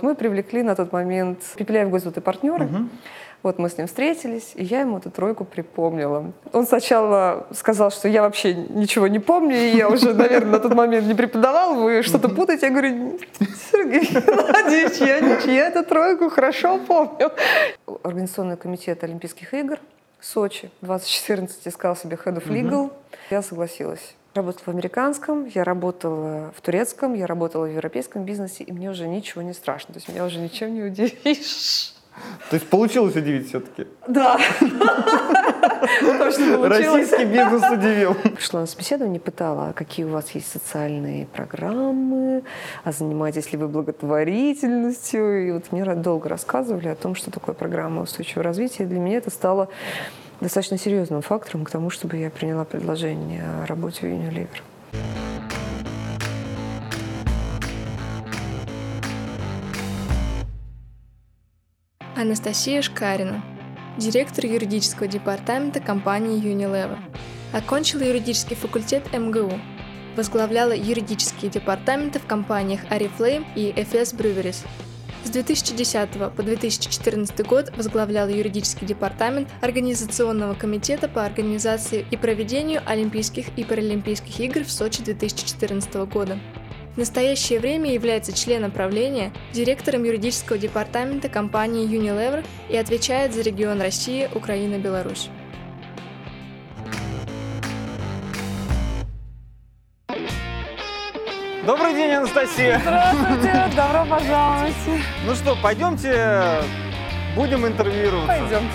Мы привлекли на тот момент Пепеляев Госвуд и партнеры. Угу. Вот мы с ним встретились, и я ему эту тройку припомнила. Он сначала сказал, что я вообще ничего не помню, и я уже, наверное, на тот момент не преподавал, вы что-то путаете. Я говорю, Сергей Владимирович, я, я эту тройку хорошо помню. Организационный комитет Олимпийских игр Сочи 2014 искал себе Head of Legal. Я согласилась. Работала в американском, я работала в турецком, я работала в европейском бизнесе, и мне уже ничего не страшно. То есть меня уже ничем не удивишь. То есть получилось удивить все-таки? Да. Российский бизнес удивил. Пришла на собеседование, пытала, какие у вас есть социальные программы, а занимаетесь ли вы благотворительностью. И вот мне долго рассказывали о том, что такое программа устойчивого развития. И для меня это стало достаточно серьезным фактором к тому, чтобы я приняла предложение о работе в Unilever. Анастасия Шкарина, директор юридического департамента компании Unilever. Окончила юридический факультет МГУ. Возглавляла юридические департаменты в компаниях Ariflame и FS Breweries. С 2010 по 2014 год возглавляла юридический департамент Организационного комитета по организации и проведению Олимпийских и Паралимпийских игр в Сочи 2014 года. В настоящее время является членом правления, директором юридического департамента компании Unilever и отвечает за регион Россия, Украина, Беларусь. Добрый день, Анастасия. Здравствуйте, добро пожаловать. Ну что, пойдемте будем интервьюироваться. Пойдемте.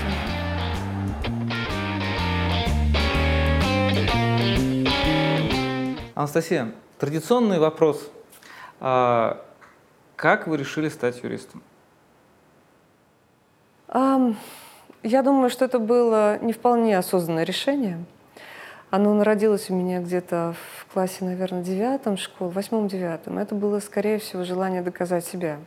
Анастасия, Традиционный вопрос. А, как вы решили стать юристом? Я думаю, что это было не вполне осознанное решение. Оно народилось у меня где-то в классе, наверное, девятом школы, восьмом-девятом. Это было, скорее всего, желание доказать себя.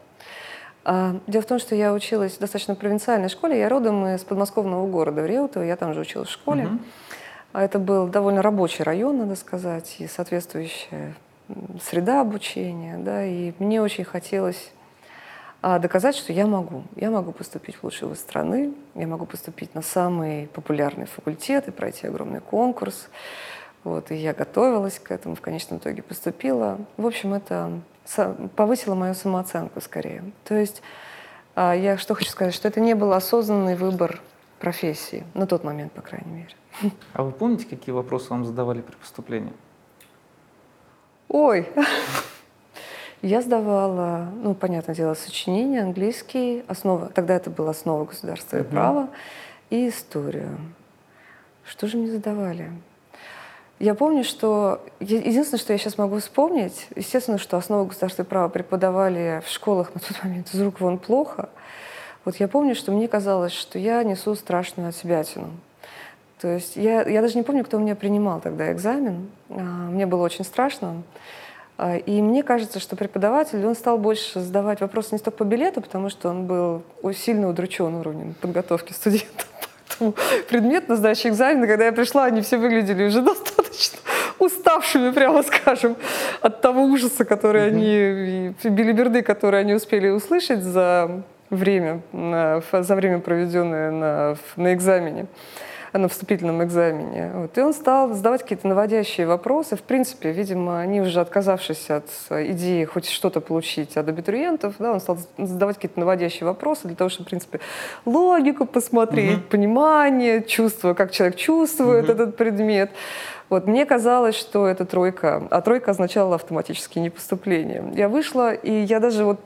А, дело в том, что я училась в достаточно провинциальной школе. Я родом из подмосковного города в Реутово, я там же училась в школе. Uh-huh. Это был довольно рабочий район, надо сказать, и соответствующая среда обучения, да, и мне очень хотелось а, доказать, что я могу. Я могу поступить в лучшие вуз страны, я могу поступить на самый популярный факультет и пройти огромный конкурс. Вот, и я готовилась к этому, в конечном итоге поступила. В общем, это повысило мою самооценку скорее. То есть а, я что хочу сказать, что это не был осознанный выбор профессии, на тот момент, по крайней мере. А вы помните, какие вопросы вам задавали при поступлении? Ой, я сдавала, ну, понятное дело, сочинение, английский, основа, тогда это была основа государства и права, и историю. Что же мне задавали? Я помню, что единственное, что я сейчас могу вспомнить, естественно, что основы государства и права преподавали в школах на тот момент из рук вон плохо. Вот я помню, что мне казалось, что я несу страшную отсебятину. То есть я, я даже не помню, кто меня принимал тогда экзамен. А, мне было очень страшно. А, и мне кажется, что преподаватель, он стал больше задавать вопросы не столько по билету, потому что он был сильно удручен уровнем подготовки студентов. Предмет на сдаче экзамена, когда я пришла, они все выглядели уже достаточно уставшими, прямо скажем, от того ужаса, который mm-hmm. они, билиберды, которые они успели услышать за время, за время, проведенное на, на экзамене на вступительном экзамене. Вот. И он стал задавать какие-то наводящие вопросы. В принципе, видимо, они уже отказавшись от идеи хоть что-то получить от абитуриентов, да, он стал задавать какие-то наводящие вопросы для того, чтобы, в принципе, логику посмотреть, угу. понимание, чувство, как человек чувствует угу. этот предмет. Вот, мне казалось, что это тройка, а тройка означала автоматически непоступление. Я вышла, и я даже вот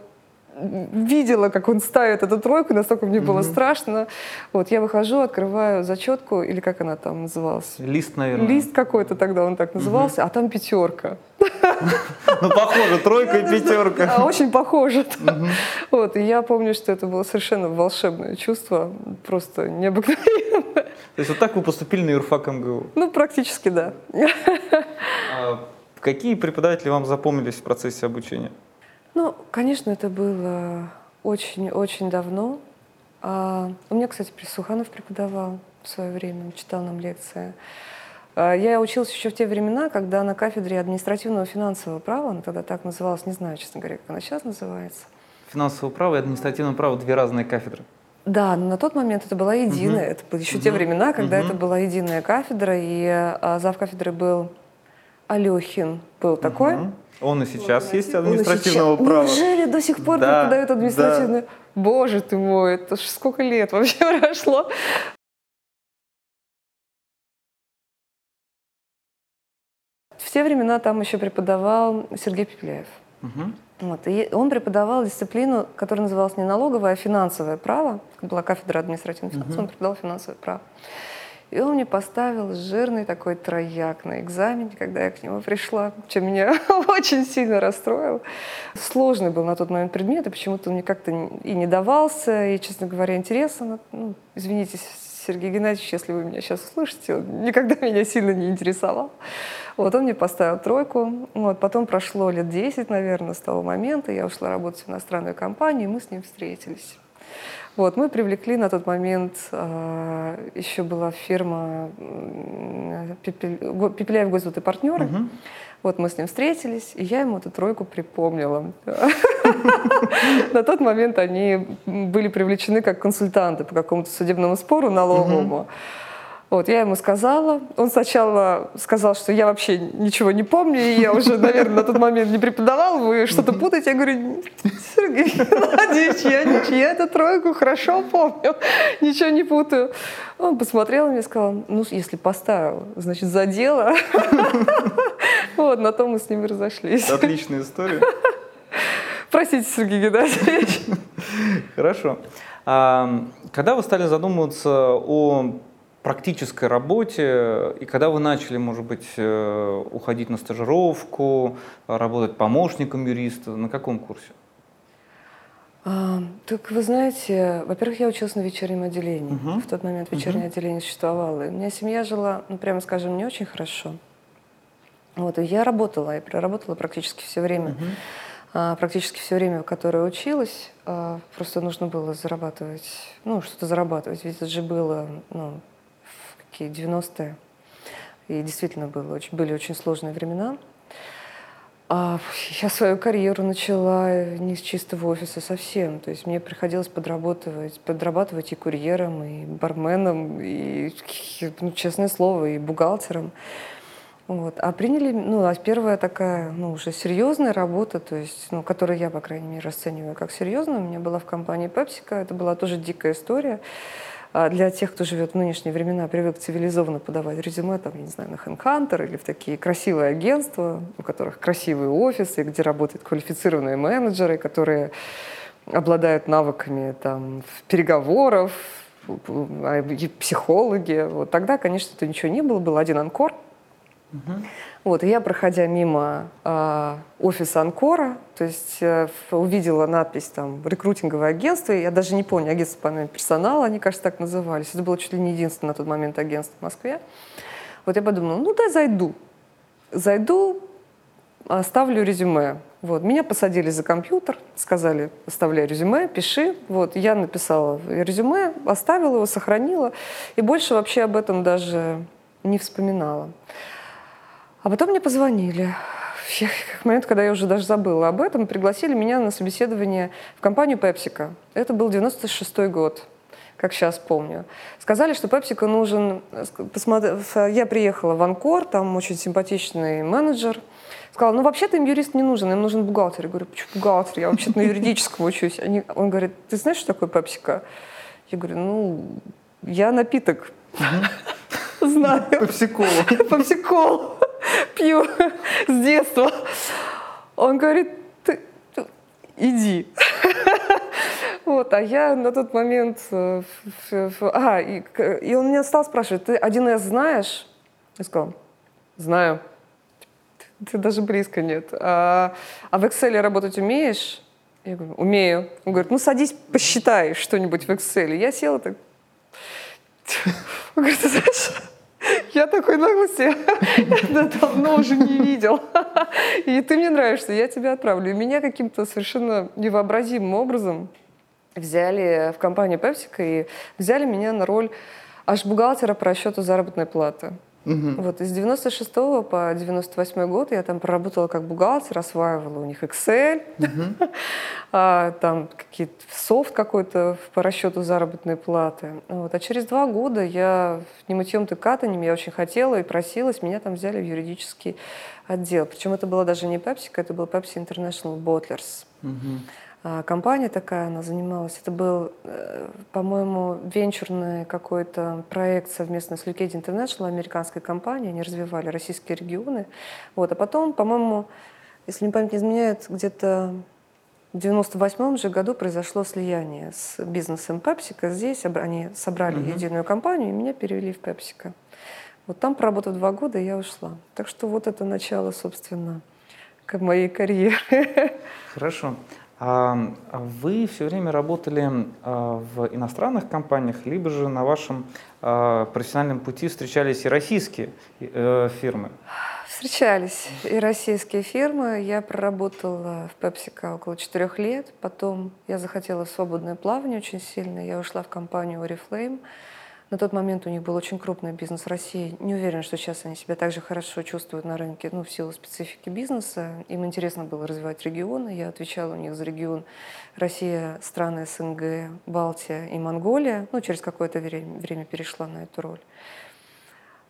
видела, как он ставит эту тройку, настолько мне было mm-hmm. страшно. Вот я выхожу, открываю зачетку, или как она там называлась? Лист, наверное. Лист какой-то тогда он так назывался, mm-hmm. а там пятерка. Ну, похоже, тройка и пятерка. А, очень похоже. Вот, и я помню, что это было совершенно волшебное чувство, просто необыкновенное. То есть вот так вы поступили на юрфак МГУ? Ну, практически, да. А какие преподаватели вам запомнились в процессе обучения? Ну, конечно, это было очень-очень давно. А, у меня, кстати, Суханов преподавал в свое время, читал нам лекции. А, я училась еще в те времена, когда на кафедре административного финансового права, она тогда так называлась, не знаю, честно говоря, как она сейчас называется. финансовое право и административное право две разные кафедры. Да, но на тот момент это была единая, угу. это были еще угу. те времена, когда угу. это была единая кафедра, и а, зав кафедры был Алехин, был угу. Он и сейчас есть административного сейчас... права. Неужели до сих пор да, преподают административное? Да. Боже ты мой, это ж сколько лет вообще прошло. В те времена там еще преподавал Сергей Пепеляев. Угу. Вот, и он преподавал дисциплину, которая называлась не налоговое, а финансовое право. Была кафедра административных финансов, угу. он преподавал финансовое право. И он мне поставил жирный такой трояк на экзамене, когда я к нему пришла, чем меня очень сильно расстроило. Сложный был на тот момент предмет, и почему-то он мне как-то и не давался, и, честно говоря, интересно. Ну, извините, Сергей Геннадьевич, если вы меня сейчас услышите, он никогда меня сильно не интересовал. Вот он мне поставил тройку. Вот, потом прошло лет 10, наверное, с того момента. Я ушла работать в иностранную компанию, и мы с ним встретились. Вот, мы привлекли на тот момент, э, еще была фирма Пепеляев Госвуд и партнеры. Угу. Вот мы с ним встретились, и я ему эту тройку припомнила. На тот момент они были привлечены как консультанты по какому-то судебному спору налоговому. Вот, я ему сказала. Он сначала сказал, что я вообще ничего не помню, и я уже, наверное, на тот момент не преподавал, вы что-то путаете. Я говорю, Сергей Владимирович, я, ничего, я эту тройку хорошо помню, ничего не путаю. Он посмотрел и сказал, ну, если поставил, значит, за дело. Вот, на том мы с ним разошлись. Отличная история. Простите, Сергей Геннадьевич. Хорошо. А, когда вы стали задумываться о практической работе, и когда вы начали, может быть, э, уходить на стажировку, работать помощником юриста, на каком курсе? А, так вы знаете, во-первых, я училась на вечернем отделении. Угу. В тот момент вечернее угу. отделение существовало. И у меня семья жила, ну, прямо скажем, не очень хорошо. Вот, и я работала, я проработала практически все время. Угу. А, практически все время, в которое училась. А, просто нужно было зарабатывать, ну, что-то зарабатывать. Ведь это же было, ну, такие 90-е. И действительно было, очень, были очень сложные времена. А я свою карьеру начала не с чистого офиса совсем. То есть мне приходилось подрабатывать, подрабатывать и курьером, и барменом, и, ну, честное слово, и бухгалтером. Вот. А приняли, ну, а первая такая, ну, уже серьезная работа, то есть, ну, которую я, по крайней мере, расцениваю как серьезную, у меня была в компании PepsiCo, это была тоже дикая история. А для тех, кто живет в нынешние времена, привык цивилизованно подавать резюме, там, я не знаю, на HeadHunter или в такие красивые агентства, у которых красивые офисы, где работают квалифицированные менеджеры, которые обладают навыками там, переговоров, а, психологи. Вот тогда, конечно, это ничего не было, был один анкор. Угу. Вот, и я, проходя мимо э, офиса Анкора, то есть э, увидела надпись там «Рекрутинговое агентство», я даже не помню, агентство по персонала, они, кажется, так назывались. Это было чуть ли не единственное на тот момент агентство в Москве. Вот я подумала, ну да, зайду. Зайду, оставлю резюме. Вот. Меня посадили за компьютер, сказали, оставляй резюме, пиши. Вот. Я написала резюме, оставила его, сохранила. И больше вообще об этом даже не вспоминала. А потом мне позвонили. Я, в момент, когда я уже даже забыла об этом, пригласили меня на собеседование в компанию PepsiCo. Это был 96 год как сейчас помню. Сказали, что PepsiCo нужен... Я приехала в Анкор, там очень симпатичный менеджер. Сказала, ну вообще-то им юрист не нужен, им нужен бухгалтер. Я говорю, почему бухгалтер? Я вообще-то на юридическом учусь. Они... Он говорит, ты знаешь, что такое PepsiCo? Я говорю, ну, я напиток. Знаю. Попсикол. Попсикол. Пью с детства. Он говорит, ты, иди. Вот, а я на тот момент... Э, а, и, и он меня стал спрашивать, ты 1С знаешь? Я сказала, знаю. Ты даже близко нет. А, а в Excel работать умеешь? Я говорю, умею. Он говорит, ну садись, посчитай что-нибудь в Excel. Я села так. Он говорит, ты знаешь, я такой наглости давно уже не видел. И ты мне нравишься, я тебя отправлю. И меня каким-то совершенно невообразимым образом взяли в компанию PepsiCo и взяли меня на роль аж бухгалтера по расчету заработной платы. Угу. Вот из 96 по 98 год я там проработала как бухгалтер, осваивала у них Excel, угу. а, там какие-то софт какой-то по расчету заработной платы. Вот. А через два года я не мытьем ты катанем, я очень хотела и просилась, меня там взяли в юридический отдел. Причем это было даже не Pepsi, это был Pepsi International Bottlers. Угу. А, компания такая, она занималась. Это был, э, по-моему, венчурный какой-то проект совместно с Lucade International, американской компанией. Они развивали российские регионы. Вот. А потом, по-моему, если не память не изменяет, где-то в 98 же году произошло слияние с бизнесом PepsiCo. Здесь они собрали uh-huh. единую компанию и меня перевели в PepsiCo. Вот там, проработав два года, я ушла. Так что вот это начало, собственно, моей карьеры. Хорошо. Вы все время работали а, в иностранных компаниях, либо же на вашем а, профессиональном пути встречались и российские э, фирмы? Встречались и российские фирмы. Я проработала в PepsiCo около четырех лет. Потом я захотела свободное плавание очень сильно. Я ушла в компанию Oriflame. На тот момент у них был очень крупный бизнес в России. Не уверена, что сейчас они себя так же хорошо чувствуют на рынке, ну, в силу специфики бизнеса. Им интересно было развивать регионы. Я отвечала у них за регион Россия, страны СНГ, Балтия и Монголия. Ну, через какое-то время, время перешла на эту роль.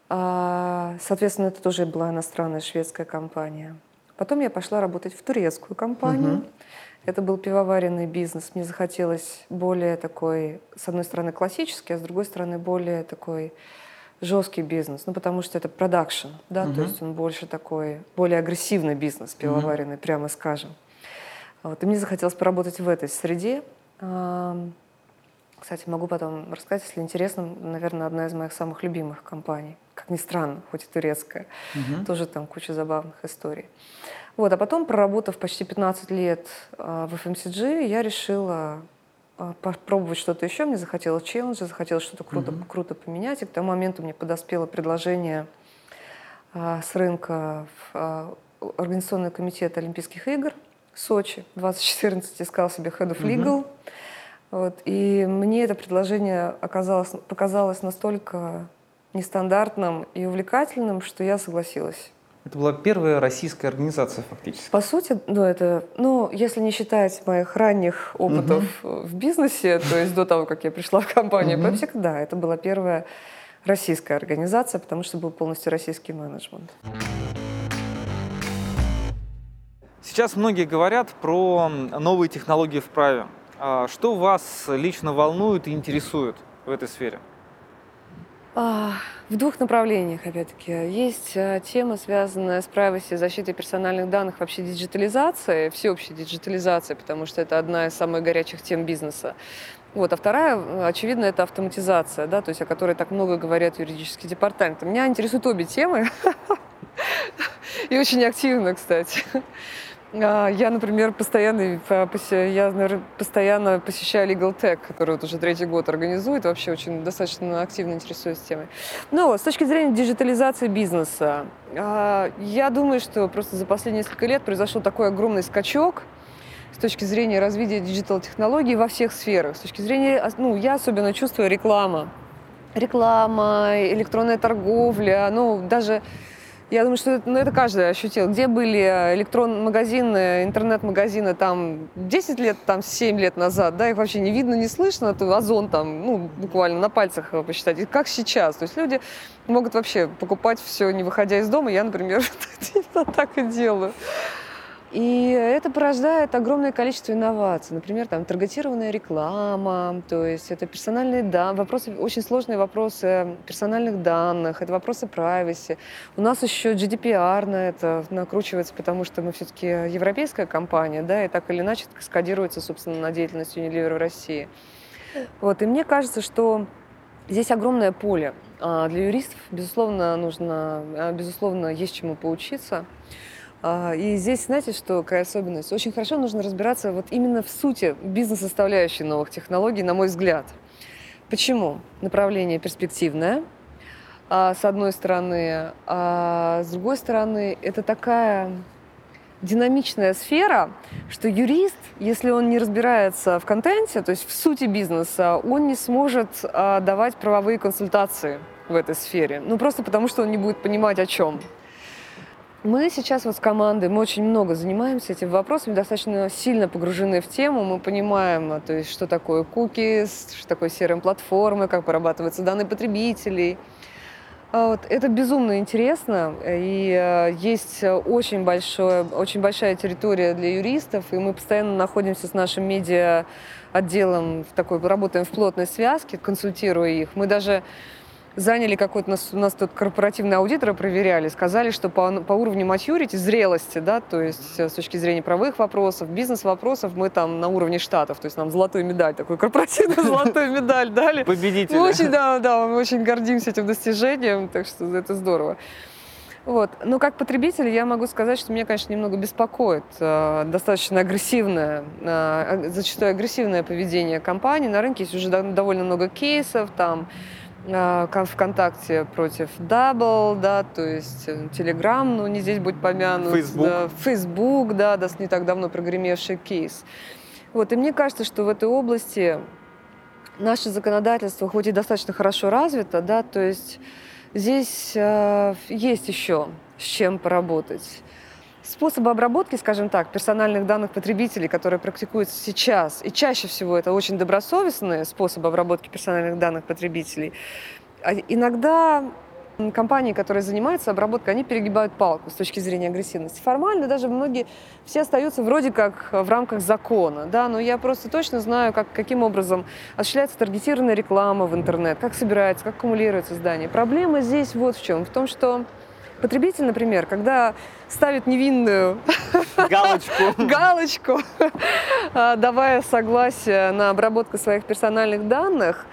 А, соответственно, это тоже была иностранная шведская компания. Потом я пошла работать в турецкую компанию. Uh-huh. Это был пивоваренный бизнес. Мне захотелось более такой, с одной стороны, классический, а с другой стороны, более такой жесткий бизнес. Ну, потому что это продакшн, да, uh-huh. то есть он больше такой, более агрессивный бизнес пивоваренный, uh-huh. прямо скажем. Вот, и мне захотелось поработать в этой среде. Кстати, могу потом рассказать, если интересно, наверное, одна из моих самых любимых компаний. Как ни странно, хоть и турецкая. Uh-huh. Тоже там куча забавных историй. Вот, а потом, проработав почти 15 лет э, в FMCG, я решила э, попробовать что-то еще. Мне захотелось челленджа, захотелось что-то круто, mm-hmm. круто поменять. И к тому моменту мне подоспело предложение э, с рынка в Организационный комитет Олимпийских игр Сочи 2014 искал себе Head of Legal. Mm-hmm. Вот, и мне это предложение оказалось, показалось настолько нестандартным и увлекательным, что я согласилась. Это была первая российская организация фактически. По сути, ну это, ну если не считать моих ранних опытов uh-huh. в бизнесе, то есть до того, как я пришла в компанию uh-huh. Pepsi, да, это была первая российская организация, потому что был полностью российский менеджмент. Сейчас многие говорят про новые технологии в праве. А что вас лично волнует и интересует в этой сфере? А, в двух направлениях, опять-таки. Есть а, тема, связанная с privacy, защитой персональных данных, вообще диджитализацией, всеобщей диджитализацией, потому что это одна из самых горячих тем бизнеса. Вот. А вторая, очевидно, это автоматизация, да, то есть о которой так много говорят юридические департаменты. Меня интересуют обе темы. И очень активно, кстати. А, я, например, постоянно, я, наверное, постоянно посещаю Legal Tech, который вот уже третий год организует, вообще очень достаточно активно интересуюсь темой. Но с точки зрения диджитализации бизнеса, а, я думаю, что просто за последние несколько лет произошел такой огромный скачок с точки зрения развития диджитал-технологий во всех сферах. С точки зрения, ну, я особенно чувствую реклама. Реклама, электронная торговля, ну, даже я думаю, что это, ну, это каждый ощутил. Где были электронные магазины, интернет-магазины там 10 лет, там 7 лет назад, да, их вообще не видно, не слышно, то озон там, ну, буквально на пальцах посчитать. И как сейчас. То есть люди могут вообще покупать все, не выходя из дома. Я, например, так и делаю. И это порождает огромное количество инноваций. Например, там таргетированная реклама, то есть это персональные данные, вопросы, очень сложные вопросы персональных данных, это вопросы privacy. У нас еще GDPR на это накручивается, потому что мы все-таки европейская компания, да, и так или иначе скодируется, собственно, на деятельность Unilever в России. Вот, и мне кажется, что здесь огромное поле. А для юристов, безусловно, нужно, а, безусловно, есть чему поучиться. А, и здесь, знаете, что какая особенность? Очень хорошо нужно разбираться вот именно в сути бизнес-составляющей новых технологий, на мой взгляд. Почему? Направление перспективное, а, с одной стороны, а с другой стороны, это такая динамичная сфера, что юрист, если он не разбирается в контенте, то есть в сути бизнеса, он не сможет а, давать правовые консультации в этой сфере. Ну, просто потому, что он не будет понимать, о чем. Мы сейчас вот с командой, мы очень много занимаемся этими вопросами, достаточно сильно погружены в тему, мы понимаем, то есть, что такое куки, что такое CRM-платформы, как вырабатываются данные потребителей. А вот, это безумно интересно, и э, есть очень, большое, очень большая территория для юристов, и мы постоянно находимся с нашим медиа отделом, в такой, работаем в плотной связке, консультируя их. Мы даже заняли какой-то, нас, у нас тут корпоративные аудиторы проверяли, сказали, что по, по уровню maturity, зрелости, да, то есть э, с точки зрения правовых вопросов, бизнес-вопросов, мы там на уровне штатов, то есть нам золотую медаль, такую корпоративную золотую медаль дали. Победители. Мы очень, да, да, мы очень гордимся этим достижением, так что это здорово. Вот. Но как потребитель я могу сказать, что меня, конечно, немного беспокоит э, достаточно агрессивное, э, зачастую агрессивное поведение компании. На рынке есть уже довольно много кейсов, там а, ВКонтакте против Double, да, то есть Telegram, ну, не здесь будет помянут. Facebook. Да, Facebook, да, да, не так давно прогремевший кейс. Вот, и мне кажется, что в этой области наше законодательство, хоть и достаточно хорошо развито, да, то есть здесь э, есть еще с чем поработать. Способы обработки, скажем так, персональных данных потребителей, которые практикуются сейчас, и чаще всего это очень добросовестные способы обработки персональных данных потребителей, а иногда компании, которые занимаются обработкой, они перегибают палку с точки зрения агрессивности. Формально даже многие, все остаются вроде как в рамках закона, да, но я просто точно знаю, как, каким образом осуществляется таргетированная реклама в интернет, как собирается, как аккумулируется здание. Проблема здесь вот в чем, в том, что Потребитель, например, когда ставит невинную галочку, галочку а, давая согласие на обработку своих персональных данных,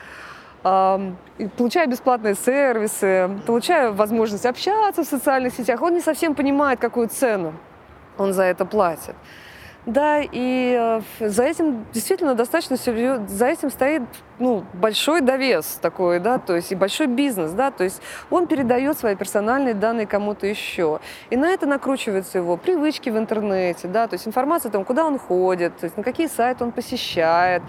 получая бесплатные сервисы, получая возможность общаться в социальных сетях, он не совсем понимает, какую цену он за это платит. Да, и э, за этим действительно достаточно серьезно, за этим стоит ну, большой довес такой, да, то есть и большой бизнес, да, то есть он передает свои персональные данные кому-то еще. И на это накручиваются его привычки в интернете, да, то есть информация о том, куда он ходит, то есть на какие сайты он посещает,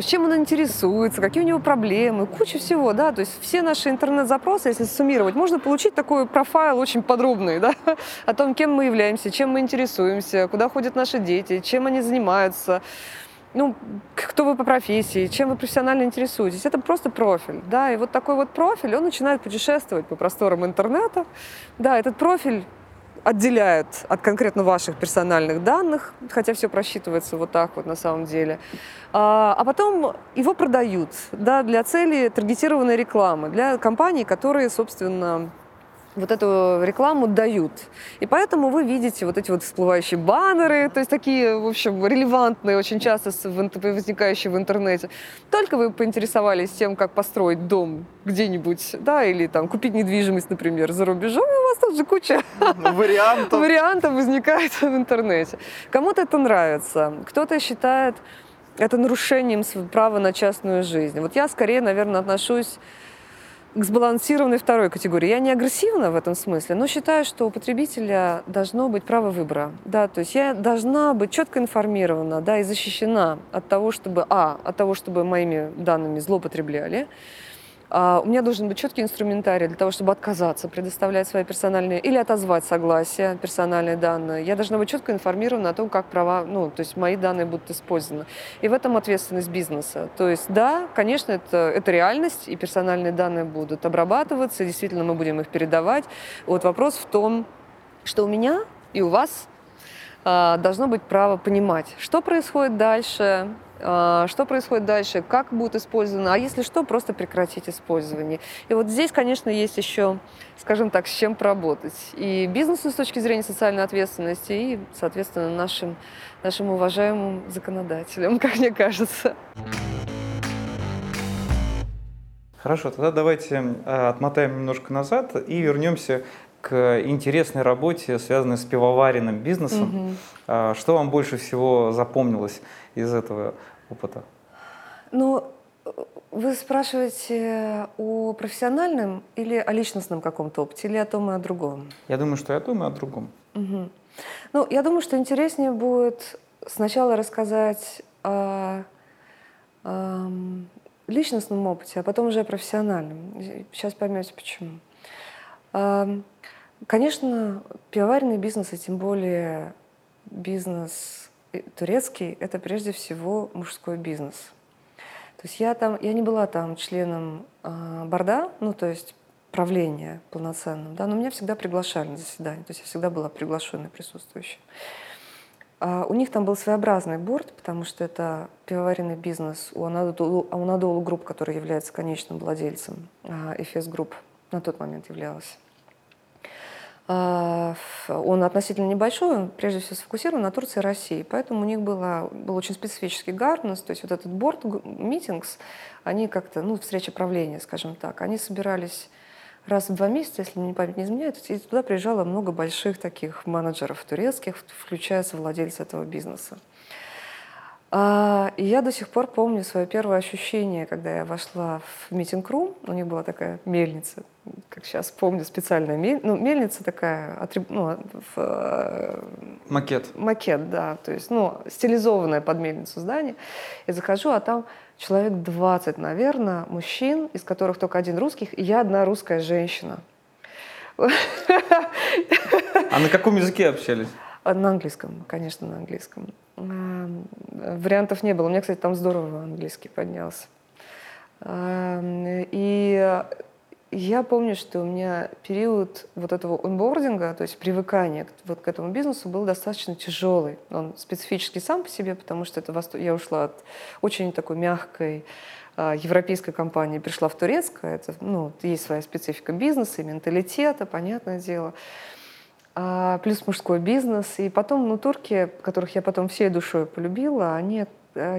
чем он интересуется, какие у него проблемы, куча всего, да, то есть все наши интернет-запросы, если суммировать, можно получить такой профайл очень подробный, да, о том, кем мы являемся, чем мы интересуемся, куда ходят наши дети, чем они занимаются, ну, кто вы по профессии, чем вы профессионально интересуетесь. Это просто профиль, да, и вот такой вот профиль, он начинает путешествовать по просторам интернета, да, этот профиль отделяет от конкретно ваших персональных данных, хотя все просчитывается вот так вот на самом деле. А, а потом его продают да, для цели таргетированной рекламы, для компаний, которые, собственно, вот эту рекламу дают. И поэтому вы видите вот эти вот всплывающие баннеры, то есть такие, в общем, релевантные, очень часто возникающие в интернете. Только вы поинтересовались тем, как построить дом где-нибудь, да, или там купить недвижимость, например, за рубежом, и у вас тут же куча вариантов. вариантов возникает в интернете. Кому-то это нравится, кто-то считает это нарушением права на частную жизнь. Вот я скорее, наверное, отношусь к сбалансированной второй категории. Я не агрессивна в этом смысле, но считаю, что у потребителя должно быть право выбора. Да, то есть я должна быть четко информирована да, и защищена от того, чтобы, а, от того, чтобы моими данными злоупотребляли, у меня должен быть четкий инструментарий для того, чтобы отказаться предоставлять свои персональные или отозвать согласие, персональные данные. Я должна быть четко информирована о том, как права, ну, то есть мои данные будут использованы. И в этом ответственность бизнеса. То есть, да, конечно, это, это реальность, и персональные данные будут обрабатываться, и действительно мы будем их передавать. Вот вопрос в том, что у меня и у вас а, должно быть право понимать, что происходит дальше, а, что происходит дальше, как будет использовано, а если что, просто прекратить использование. И вот здесь, конечно, есть еще, скажем так, с чем поработать. И бизнесу с точки зрения социальной ответственности, и, соответственно, нашим, нашим уважаемым законодателям, как мне кажется. Хорошо, тогда давайте а, отмотаем немножко назад и вернемся к интересной работе, связанной с пивоваренным бизнесом. Угу. Что вам больше всего запомнилось из этого опыта? Ну, вы спрашиваете о профессиональном или о личностном каком-то опыте, или о том и о другом? Я думаю, что и о том, и о другом. Угу. Ну, я думаю, что интереснее будет сначала рассказать о, о личностном опыте, а потом уже о профессиональном. Сейчас поймете почему. Конечно, пивоваренный бизнес, и тем более бизнес турецкий, это прежде всего мужской бизнес. То есть я там, я не была там членом э, борда, ну то есть правления полноценным, да, но меня всегда приглашали на заседание, то есть я всегда была приглашенной присутствующей. А у них там был своеобразный board, потому что это пивоваренный бизнес у Анадолу, Анадолу Групп, который является конечным владельцем, а Эфес Групп на тот момент являлась. А, он относительно небольшой, он прежде всего сфокусирован на Турции и России. Поэтому у них было, был очень специфический governance, то есть вот этот board meetings, они как-то, ну, встреча правления, скажем так, они собирались раз в два месяца, если мне память не изменяет, и туда приезжало много больших таких менеджеров турецких, включая совладельца этого бизнеса. А, и я до сих пор помню свое первое ощущение, когда я вошла в митинг-рум. У них была такая мельница, как сейчас помню, специальная мельница. Ну, мельница такая, атриб... ну, в... Э, макет. Макет, да. То есть, ну, стилизованное под мельницу здание. Я захожу, а там человек 20, наверное, мужчин, из которых только один русских, и я одна русская женщина. А на каком языке общались? На английском, конечно, на английском. Вариантов не было. У меня, кстати, там здорово английский поднялся. И я помню, что у меня период вот этого онбординга, то есть привыкания вот к этому бизнесу, был достаточно тяжелый. Он специфический сам по себе, потому что это я ушла от очень такой мягкой а, европейской компании, пришла в турецкое. Это, ну, есть своя специфика бизнеса и менталитета, понятное дело. Плюс мужской бизнес. И потом, ну, турки, которых я потом всей душой полюбила, они а,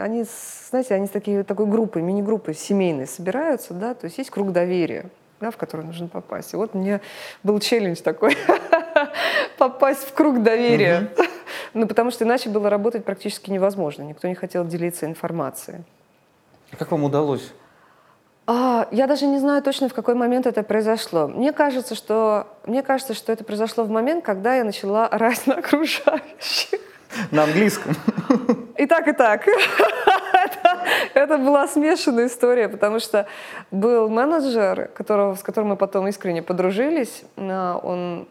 они, знаете, они такие, такой группой, мини-группой семейной собираются, да, то есть есть круг доверия, да, в который нужно попасть. И вот мне был челлендж такой, попасть в круг доверия. Ну, потому что иначе было работать практически невозможно. Никто не хотел делиться информацией. А как вам удалось? А, я даже не знаю точно, в какой момент это произошло. Мне кажется, что, мне кажется, что это произошло в момент, когда я начала орать на окружающих. На английском. И так, и так. это, это была смешанная история, потому что был менеджер, которого, с которым мы потом искренне подружились. Он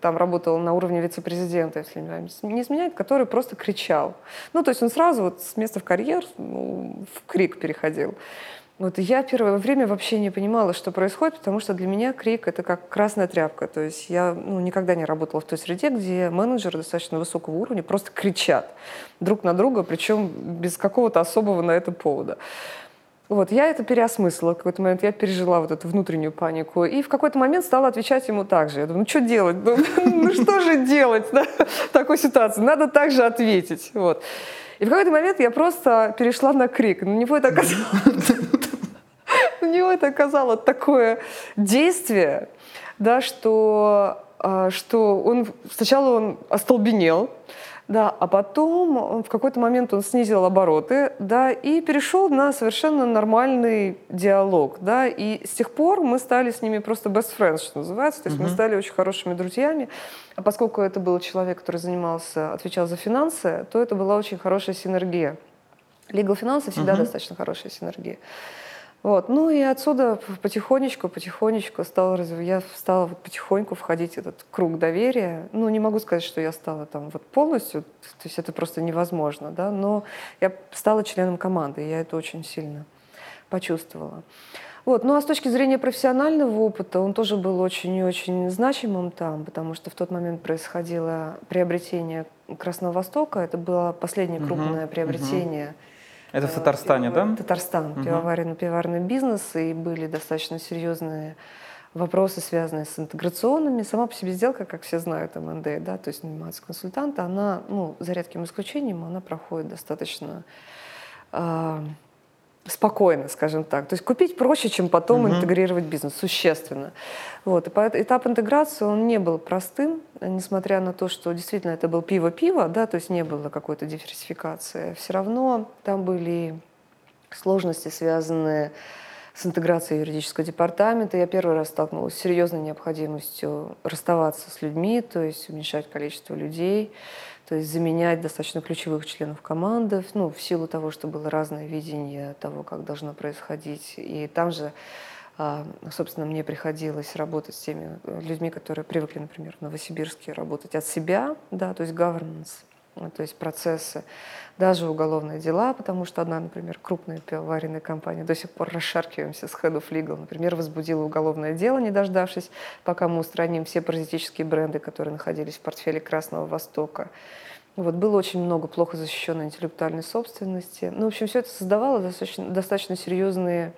там работал на уровне вице-президента, если не изменяет, который просто кричал. Ну, то есть он сразу вот с места в карьер ну, в крик переходил. Вот я первое время вообще не понимала, что происходит, потому что для меня крик — это как красная тряпка. То есть я ну, никогда не работала в той среде, где менеджеры достаточно высокого уровня просто кричат друг на друга, причем без какого-то особого на это повода. Вот, я это переосмыслила. В какой-то момент я пережила вот эту внутреннюю панику. И в какой-то момент стала отвечать ему так же. Я думаю, ну что делать? Ну, ну что же делать да, в такой ситуации? Надо так же ответить. Вот. И в какой-то момент я просто перешла на крик. На него это оказалось, него это оказало такое действие, да, что, а, что он сначала он остолбенел, да, а потом в какой-то момент он снизил обороты, да, и перешел на совершенно нормальный диалог, да, и с тех пор мы стали с ними просто best friends, что называется, то есть uh-huh. мы стали очень хорошими друзьями, а поскольку это был человек, который занимался, отвечал за финансы, то это была очень хорошая синергия. Legal финансы всегда uh-huh. достаточно хорошая синергия. Вот. Ну и отсюда потихонечку, потихонечку стал, я стала вот потихоньку входить в этот круг доверия. Ну, не могу сказать, что я стала там вот полностью, то есть это просто невозможно, да, но я стала членом команды, и я это очень сильно почувствовала. Вот. Ну а с точки зрения профессионального опыта, он тоже был очень и очень значимым там, потому что в тот момент происходило приобретение Красного Востока. Это было последнее крупное угу, приобретение. Угу это в Татарстане, пивовар... да? Татарстан, угу. пивоваренный, пивоварный бизнес, и были достаточно серьезные вопросы, связанные с интеграционными. Сама по себе сделка, как все знают, МНД, да, то есть наниматься консультанта, она, ну, за редким исключением, она проходит достаточно э, спокойно, скажем так. То есть купить проще, чем потом угу. интегрировать бизнес, существенно. Вот. И этап интеграции, он не был простым, несмотря на то, что действительно это был пиво-пиво, да, то есть не было какой-то диверсификации. Все равно там были сложности, связанные с интеграцией юридического департамента. Я первый раз столкнулась с серьезной необходимостью расставаться с людьми, то есть уменьшать количество людей. То есть заменять достаточно ключевых членов команды, ну, в силу того, что было разное видение того, как должно происходить. И там же, а, собственно, мне приходилось работать с теми людьми, которые привыкли, например, в Новосибирске работать от себя, да, то есть governance, то есть процессы, даже уголовные дела, потому что одна, например, крупная пивоваренная компания, до сих пор расшаркиваемся с Head of Legal, например, возбудила уголовное дело, не дождавшись, пока мы устраним все паразитические бренды, которые находились в портфеле Красного Востока. Вот, было очень много плохо защищенной интеллектуальной собственности. Ну, в общем, все это создавало достаточно, достаточно серьезные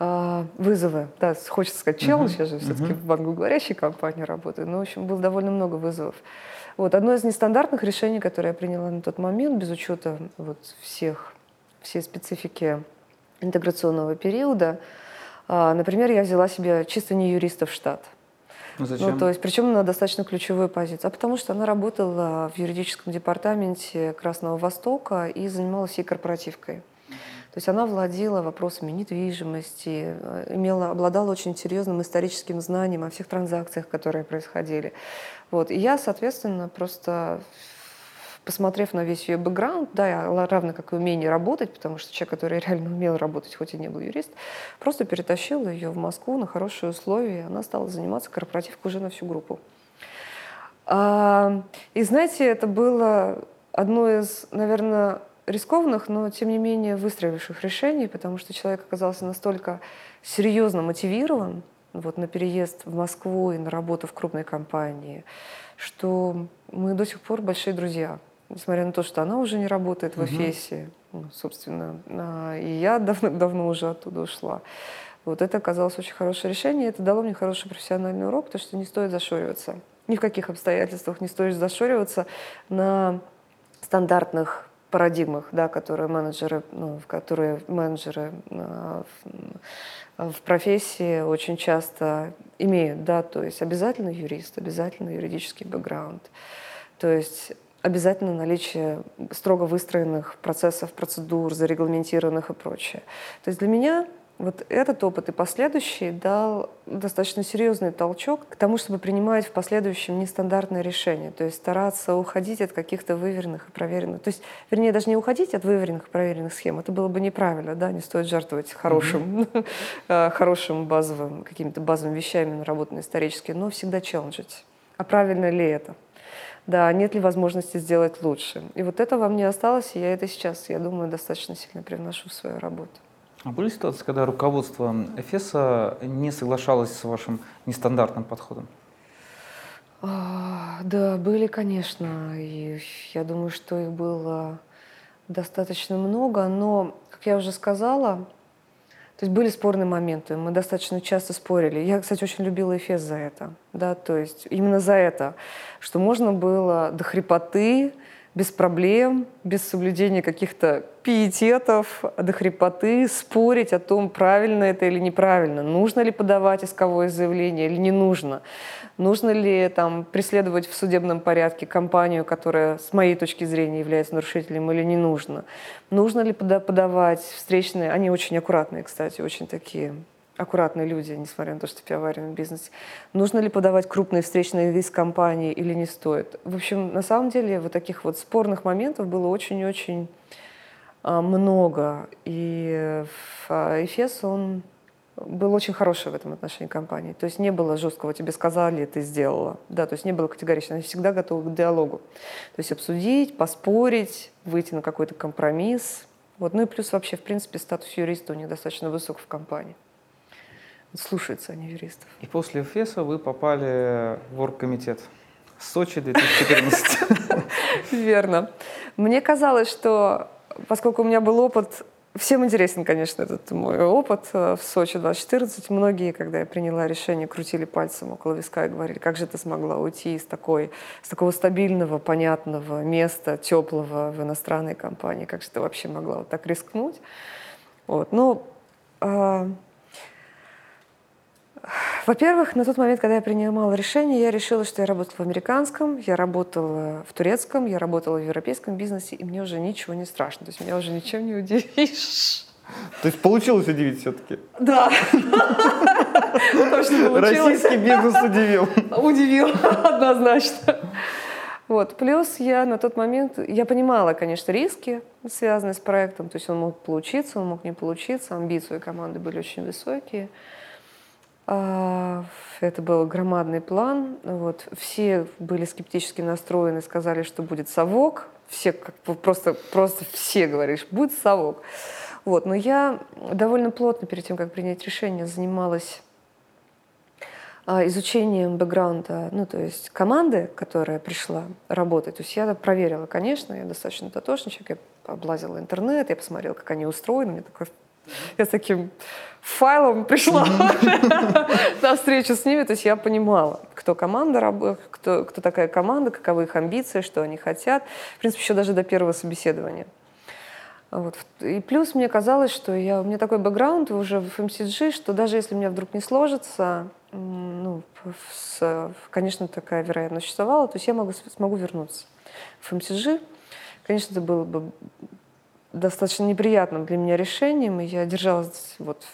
э, вызовы. Да, хочется сказать челлендж, uh-huh. я же все-таки uh-huh. в англоговорящей компании работаю, но, в общем, было довольно много вызовов. Вот, одно из нестандартных решений, которое я приняла на тот момент, без учета вот всех, всей специфики интеграционного периода, а, например, я взяла себе чисто не юриста в штат. Ну, зачем? Ну, то есть, причем на достаточно ключевую позицию. А потому что она работала в юридическом департаменте Красного Востока и занималась ей корпоративкой. То есть она владела вопросами недвижимости, э, имела, обладала очень серьезным историческим знанием о всех транзакциях, которые происходили. Вот. И я, соответственно, просто посмотрев на весь ее бэкграунд, да, равно как и умение работать, потому что человек, который реально умел работать, хоть и не был юрист, просто перетащил ее в Москву на хорошие условия, и она стала заниматься корпоративкой уже на всю группу. А, и знаете, это было одно из, наверное, рискованных, но тем не менее выстроивших решений, потому что человек оказался настолько серьезно мотивирован вот, на переезд в Москву и на работу в крупной компании, что мы до сих пор большие друзья. Несмотря на то, что она уже не работает в Эфесе, ну, собственно, а, и я давно-давно уже оттуда ушла. Вот это оказалось очень хорошее решение, это дало мне хороший профессиональный урок, потому что не стоит зашориваться. Ни в каких обстоятельствах не стоит зашориваться на стандартных парадигмах, да, которые менеджеры, ну, в которые менеджеры э, в, в профессии очень часто имеют, да, то есть обязательно юрист, обязательно юридический бэкграунд, то есть обязательно наличие строго выстроенных процессов, процедур, зарегламентированных и прочее. То есть для меня вот этот опыт и последующий дал достаточно серьезный толчок к тому, чтобы принимать в последующем нестандартные решения, то есть стараться уходить от каких-то выверенных и проверенных, то есть, вернее, даже не уходить от выверенных и проверенных схем, это было бы неправильно, да, не стоит жертвовать хорошим, mm-hmm. хорошим базовым, какими-то базовыми вещами, наработанными исторически, но всегда челленджить. А правильно ли это? Да, нет ли возможности сделать лучше? И вот это во мне осталось, и я это сейчас, я думаю, достаточно сильно привношу в свою работу. А были ситуации, когда руководство Эфеса не соглашалось с вашим нестандартным подходом? А, да, были, конечно. И я думаю, что их было достаточно много. Но, как я уже сказала, то есть были спорные моменты. Мы достаточно часто спорили. Я, кстати, очень любила Эфес за это. Да, то есть именно за это, что можно было до хрипоты без проблем, без соблюдения каких-то пиететов, до хрипоты, спорить о том, правильно это или неправильно, нужно ли подавать исковое заявление или не нужно, нужно ли там, преследовать в судебном порядке компанию, которая, с моей точки зрения, является нарушителем или не нужно, нужно ли подавать встречные, они очень аккуратные, кстати, очень такие аккуратные люди, несмотря на то, что в пивоваренном бизнесе. Нужно ли подавать крупные встречные виз компании или не стоит? В общем, на самом деле вот таких вот спорных моментов было очень-очень много. И а, Эфес, он был очень хороший в этом отношении компании. То есть не было жесткого «тебе сказали, ты сделала». Да, то есть не было категорично. Они всегда готовы к диалогу. То есть обсудить, поспорить, выйти на какой-то компромисс. Вот. Ну и плюс вообще, в принципе, статус юриста у них достаточно высок в компании слушаются они юристов. И после ФЕСа вы попали в оргкомитет. Сочи 2014. Верно. Мне казалось, что поскольку у меня был опыт, всем интересен, конечно, этот мой опыт э, в Сочи 2014, многие, когда я приняла решение, крутили пальцем около виска и говорили, как же ты смогла уйти из, такой, с такого стабильного, понятного места, теплого в иностранной компании, как же ты вообще могла вот так рискнуть. Вот. Ну, а, во-первых, на тот момент, когда я принимала решение, я решила, что я работала в американском, я работала в турецком, я работала в европейском бизнесе, и мне уже ничего не страшно. То есть меня уже ничем не удивишь. То есть получилось удивить все-таки? Да. Российский бизнес удивил. Удивил, однозначно. Вот. Плюс я на тот момент, я понимала, конечно, риски, связанные с проектом. То есть он мог получиться, он мог не получиться. Амбиции команды были очень высокие. А, это был громадный план. Вот. Все были скептически настроены, сказали, что будет совок. Все как просто, просто все говоришь, будет совок. Вот. Но я довольно плотно перед тем, как принять решение, занималась а, изучением бэкграунда, ну, то есть команды, которая пришла работать. То есть я проверила, конечно, я достаточно дотошный человек, я облазила интернет, я посмотрела, как они устроены, мне такой я с таким файлом пришла на встречу с ними, то есть я понимала, кто команда, кто, кто такая команда, каковы их амбиции, что они хотят. В принципе, еще даже до первого собеседования. Вот. И плюс мне казалось, что я, у меня такой бэкграунд уже в MCG, что даже если у меня вдруг не сложится, ну, с, конечно, такая вероятность существовала, то есть я могу, смогу вернуться в MCG. Конечно, это было бы достаточно неприятным для меня решением, и я держалась, вот,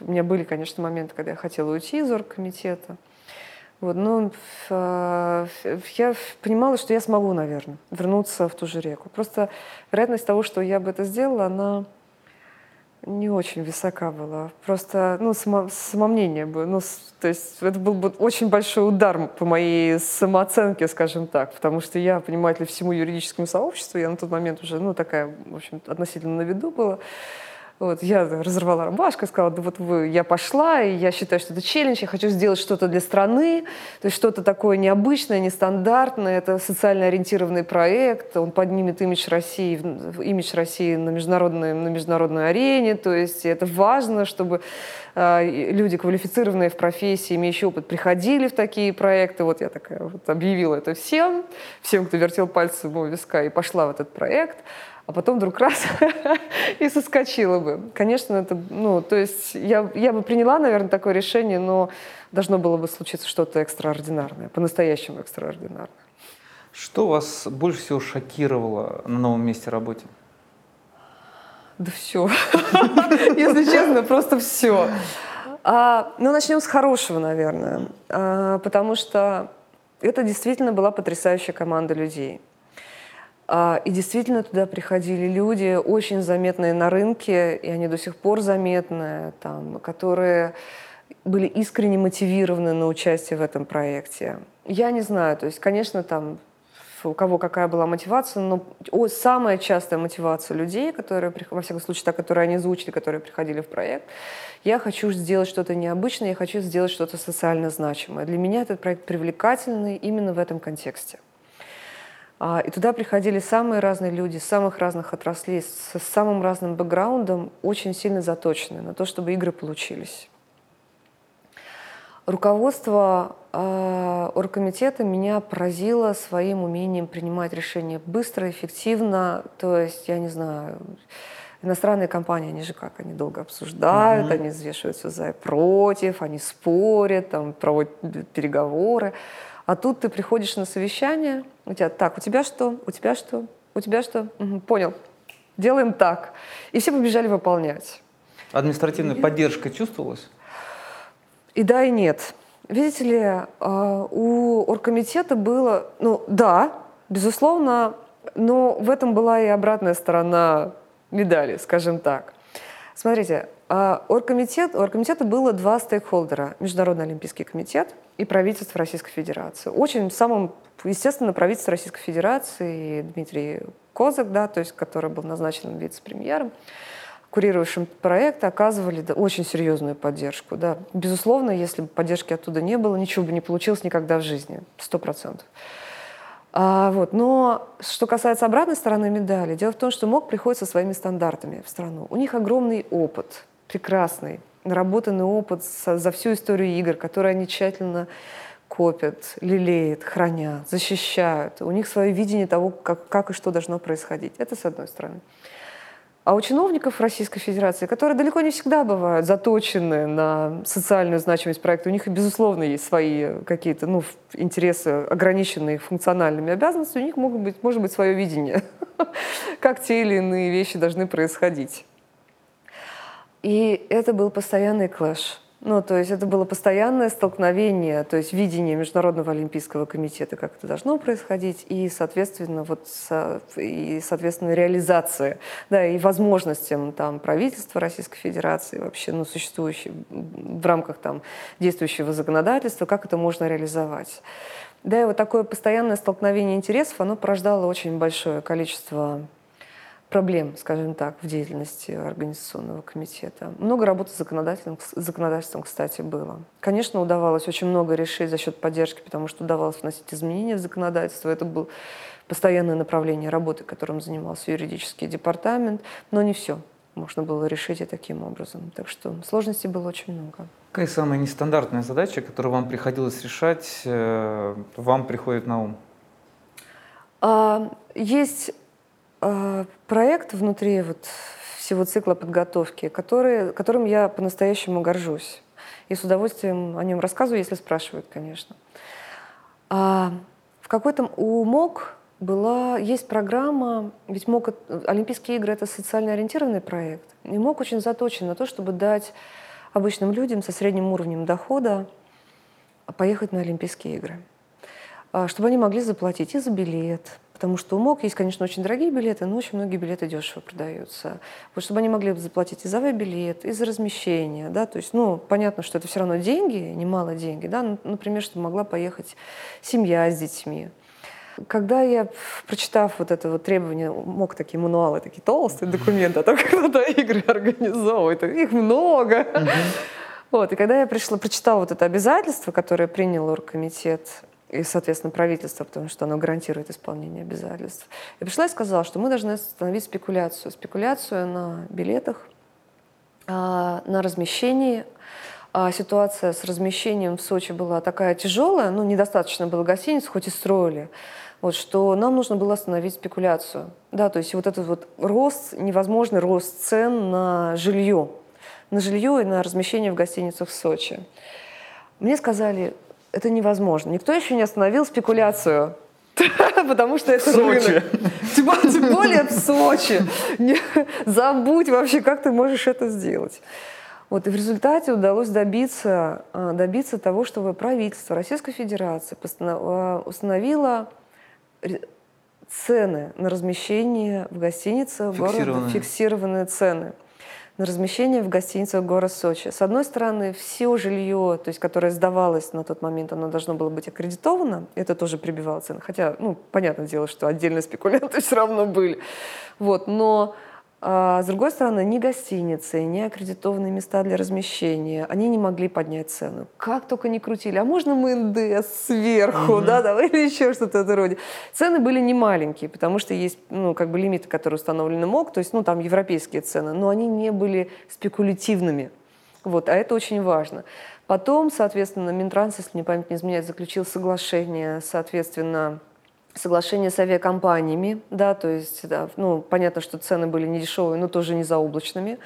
у меня были, конечно, моменты, когда я хотела уйти из оргкомитета, вот, но э, я понимала, что я смогу, наверное, вернуться в ту же реку. Просто вероятность того, что я бы это сделала, она не очень высока была. Просто, ну, само, самомнение бы. Ну, то есть это был бы очень большой удар по моей самооценке, скажем так, потому что я, понимаете ли, всему юридическому сообществу, я на тот момент уже, ну, такая, в общем, относительно на виду была, вот, я разорвала рубашку, сказала, да вот вы, я пошла, и я считаю, что это челлендж, я хочу сделать что-то для страны, то есть что-то такое необычное, нестандартное, это социально ориентированный проект, он поднимет имидж России, имидж России на международной, на международной арене, то есть это важно, чтобы э, люди, квалифицированные в профессии, имеющие опыт, приходили в такие проекты. Вот я такая вот объявила это всем, всем, кто вертел пальцы в виска, и пошла в этот проект а потом вдруг раз и соскочила бы. Конечно, это, ну, то есть я, я бы приняла, наверное, такое решение, но должно было бы случиться что-то экстраординарное, по-настоящему экстраординарное. Что вас больше всего шокировало на новом месте работы? Да все. Если честно, просто все. А, ну, начнем с хорошего, наверное. А, потому что это действительно была потрясающая команда людей. А, и действительно туда приходили люди, очень заметные на рынке, и они до сих пор заметны, там, которые были искренне мотивированы на участие в этом проекте. Я не знаю, то есть, конечно, там у кого какая была мотивация, но самая частая мотивация людей, которые, во всяком случае, та, которую они озвучили, которые приходили в проект, я хочу сделать что-то необычное, я хочу сделать что-то социально значимое. Для меня этот проект привлекательный именно в этом контексте. А, и туда приходили самые разные люди, с самых разных отраслей, с самым разным бэкграундом, очень сильно заточенные на то, чтобы игры получились. Руководство э, оргкомитета меня поразило своим умением принимать решения быстро, эффективно. То есть, я не знаю, иностранные компании, они же как, они долго обсуждают, mm-hmm. они взвешивают все за и против, они спорят, там, проводят переговоры. А тут ты приходишь на совещание, у тебя так, у тебя что, у тебя что, у тебя что, угу, понял, делаем так. И все побежали выполнять. Административная и... поддержка чувствовалась? И да, и нет. Видите ли, а, у оргкомитета было, ну да, безусловно, но в этом была и обратная сторона медали, скажем так. Смотрите, а, оргкомитет, у оргкомитета было два стейкхолдера. Международный олимпийский комитет и правительство Российской Федерации. Очень самым, естественно, правительство Российской Федерации Дмитрий Козак, да, то есть, который был назначен вице-премьером, курирующим проект, оказывали да, очень серьезную поддержку. Да. Безусловно, если бы поддержки оттуда не было, ничего бы не получилось никогда в жизни, сто процентов. А, вот. Но что касается обратной стороны медали, дело в том, что МОК приходит со своими стандартами в страну. У них огромный опыт, прекрасный, наработанный опыт за всю историю игр, которые они тщательно копят, лелеют, хранят, защищают. У них свое видение того, как, как и что должно происходить. Это с одной стороны. А у чиновников Российской Федерации, которые далеко не всегда бывают заточены на социальную значимость проекта, у них, безусловно, есть свои какие-то ну, интересы, ограниченные функциональными обязанностями, у них могут быть, может быть свое видение, как те или иные вещи должны происходить. И это был постоянный клэш. Ну, то есть это было постоянное столкновение, то есть видение Международного олимпийского комитета, как это должно происходить, и, соответственно, вот, и, соответственно, реализация, да, и возможностям там правительства Российской Федерации, вообще, ну, существующей в рамках там действующего законодательства, как это можно реализовать. Да, и вот такое постоянное столкновение интересов, оно порождало очень большое количество проблем, скажем так, в деятельности Организационного комитета. Много работы с законодательством, законодательством, кстати, было. Конечно, удавалось очень много решить за счет поддержки, потому что удавалось вносить изменения в законодательство. Это было постоянное направление работы, которым занимался юридический департамент, но не все можно было решить и таким образом. Так что сложностей было очень много. Какая самая нестандартная задача, которую вам приходилось решать, э, вам приходит на ум? А, есть проект внутри вот всего цикла подготовки, который, которым я по-настоящему горжусь. И с удовольствием о нем рассказываю, если спрашивают, конечно. А в какой-то у МОК была, есть программа, ведь МОК, Олимпийские игры — это социально ориентированный проект, и МОК очень заточен на то, чтобы дать обычным людям со средним уровнем дохода поехать на Олимпийские игры. А, чтобы они могли заплатить и за билет, потому что у МОК есть, конечно, очень дорогие билеты, но очень многие билеты дешево продаются. Вот чтобы они могли заплатить и за билет, и за размещение, да, то есть, ну, понятно, что это все равно деньги, немало деньги, да, например, чтобы могла поехать семья с детьми, когда я, прочитав вот это вот требование, мог такие мануалы, такие толстые документы о том, как надо игры организовывать, их много. Вот, и когда я пришла, прочитала вот это обязательство, которое принял оргкомитет и, соответственно, правительство, потому что оно гарантирует исполнение обязательств. Я пришла и сказала, что мы должны остановить спекуляцию. Спекуляцию на билетах, а, на размещении. А ситуация с размещением в Сочи была такая тяжелая, ну, недостаточно было гостиниц, хоть и строили вот, что нам нужно было остановить спекуляцию. Да, то есть вот этот вот рост, невозможный рост цен на жилье, на жилье и на размещение в гостиницах в Сочи. Мне сказали, это невозможно. Никто еще не остановил спекуляцию. Потому что это рынок. Тем, более в Сочи. Забудь вообще, как ты можешь это сделать. Вот, и в результате удалось добиться, а, добиться того, чтобы правительство Российской Федерации а, установило цены на размещение в гостинице города, фиксированные цены на размещение в гостиницах города Сочи. С одной стороны, все жилье, то есть, которое сдавалось на тот момент, оно должно было быть аккредитовано, это тоже прибивало цены. Хотя, ну, понятное дело, что отдельные спекулянты все равно были. Вот, но с другой стороны, ни гостиницы, ни аккредитованные места для размещения, они не могли поднять цену. Как только не крутили, а можно мы НДС сверху, угу. да, да, или еще что-то это роде. Цены были не маленькие, потому что есть, ну, как бы лимиты, которые установлены МОК, то есть, ну, там европейские цены, но они не были спекулятивными. Вот, а это очень важно. Потом, соответственно, Минтранс, если мне память не изменяет, заключил соглашение, соответственно, соглашение с авиакомпаниями, да, то есть, да, ну, понятно, что цены были не дешевые, но тоже не заоблачными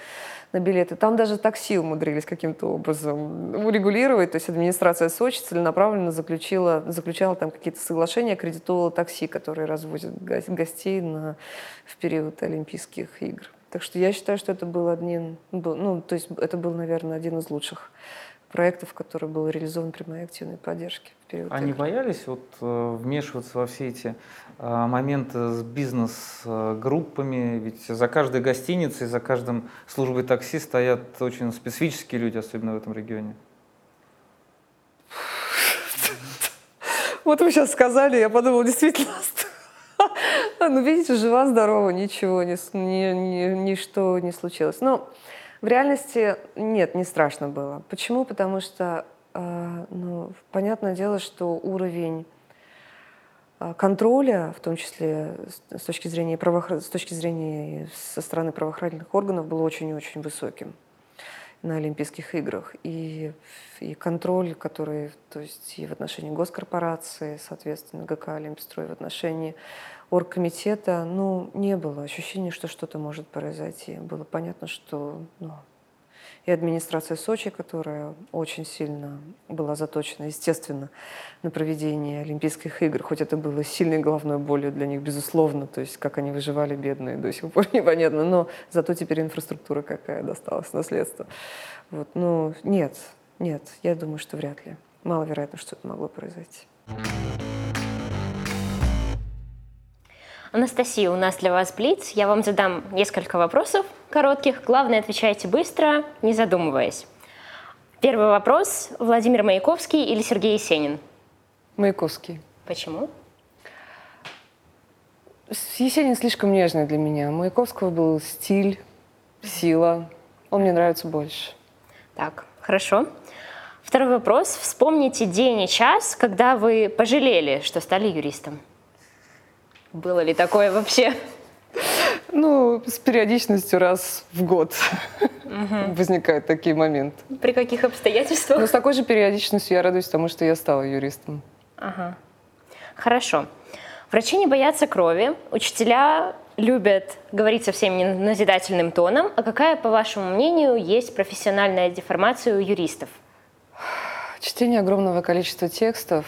на билеты. Там даже такси умудрились каким-то образом урегулировать, то есть администрация Сочи целенаправленно заключила, заключала там какие-то соглашения, аккредитовала такси, которые развозят гостей на, в период Олимпийских игр. Так что я считаю, что это был один, ну, то есть это был, наверное, один из лучших проектов, который был реализован при моей активной поддержке. В период Они игр. боялись вот, э, вмешиваться во все эти э, моменты с бизнес-группами? Ведь за каждой гостиницей, за каждым службой такси стоят очень специфические люди, особенно в этом регионе. Вот вы сейчас сказали, я подумала, действительно, ну, видите, жива-здорова, ничего, ни, ни, ни, ничто не случилось. Но в реальности нет, не страшно было. Почему? Потому что, э, ну, понятное дело, что уровень э, контроля, в том числе с точки зрения, правоохран... с точки зрения со стороны правоохранительных органов, был очень-очень высоким на Олимпийских играх. И, и контроль, который, то есть и в отношении госкорпорации, соответственно, ГК «Олимпстрой», в отношении оргкомитета, ну, не было ощущения, что что-то может произойти. Было понятно, что ну, и администрация Сочи, которая очень сильно была заточена, естественно, на проведение Олимпийских игр, хоть это было сильной головной болью для них, безусловно, то есть как они выживали, бедные, до сих пор непонятно, но зато теперь инфраструктура какая досталась, наследство. Вот, ну, нет, Нет, я думаю, что вряд ли. Маловероятно, что это могло произойти. Анастасия, у нас для вас Блиц. Я вам задам несколько вопросов коротких. Главное, отвечайте быстро, не задумываясь. Первый вопрос. Владимир Маяковский или Сергей Есенин? Маяковский. Почему? Есенин слишком нежный для меня. У Маяковского был стиль, сила. Он мне нравится больше. Так, хорошо. Второй вопрос. Вспомните день и час, когда вы пожалели, что стали юристом. Было ли такое вообще? Ну, с периодичностью раз в год угу. возникают такие моменты. При каких обстоятельствах? Но с такой же периодичностью я радуюсь тому, что я стала юристом. Ага. Хорошо. Врачи не боятся крови, учителя любят говорить со всеми назидательным тоном. А какая, по вашему мнению, есть профессиональная деформация у юристов? Чтение огромного количества текстов,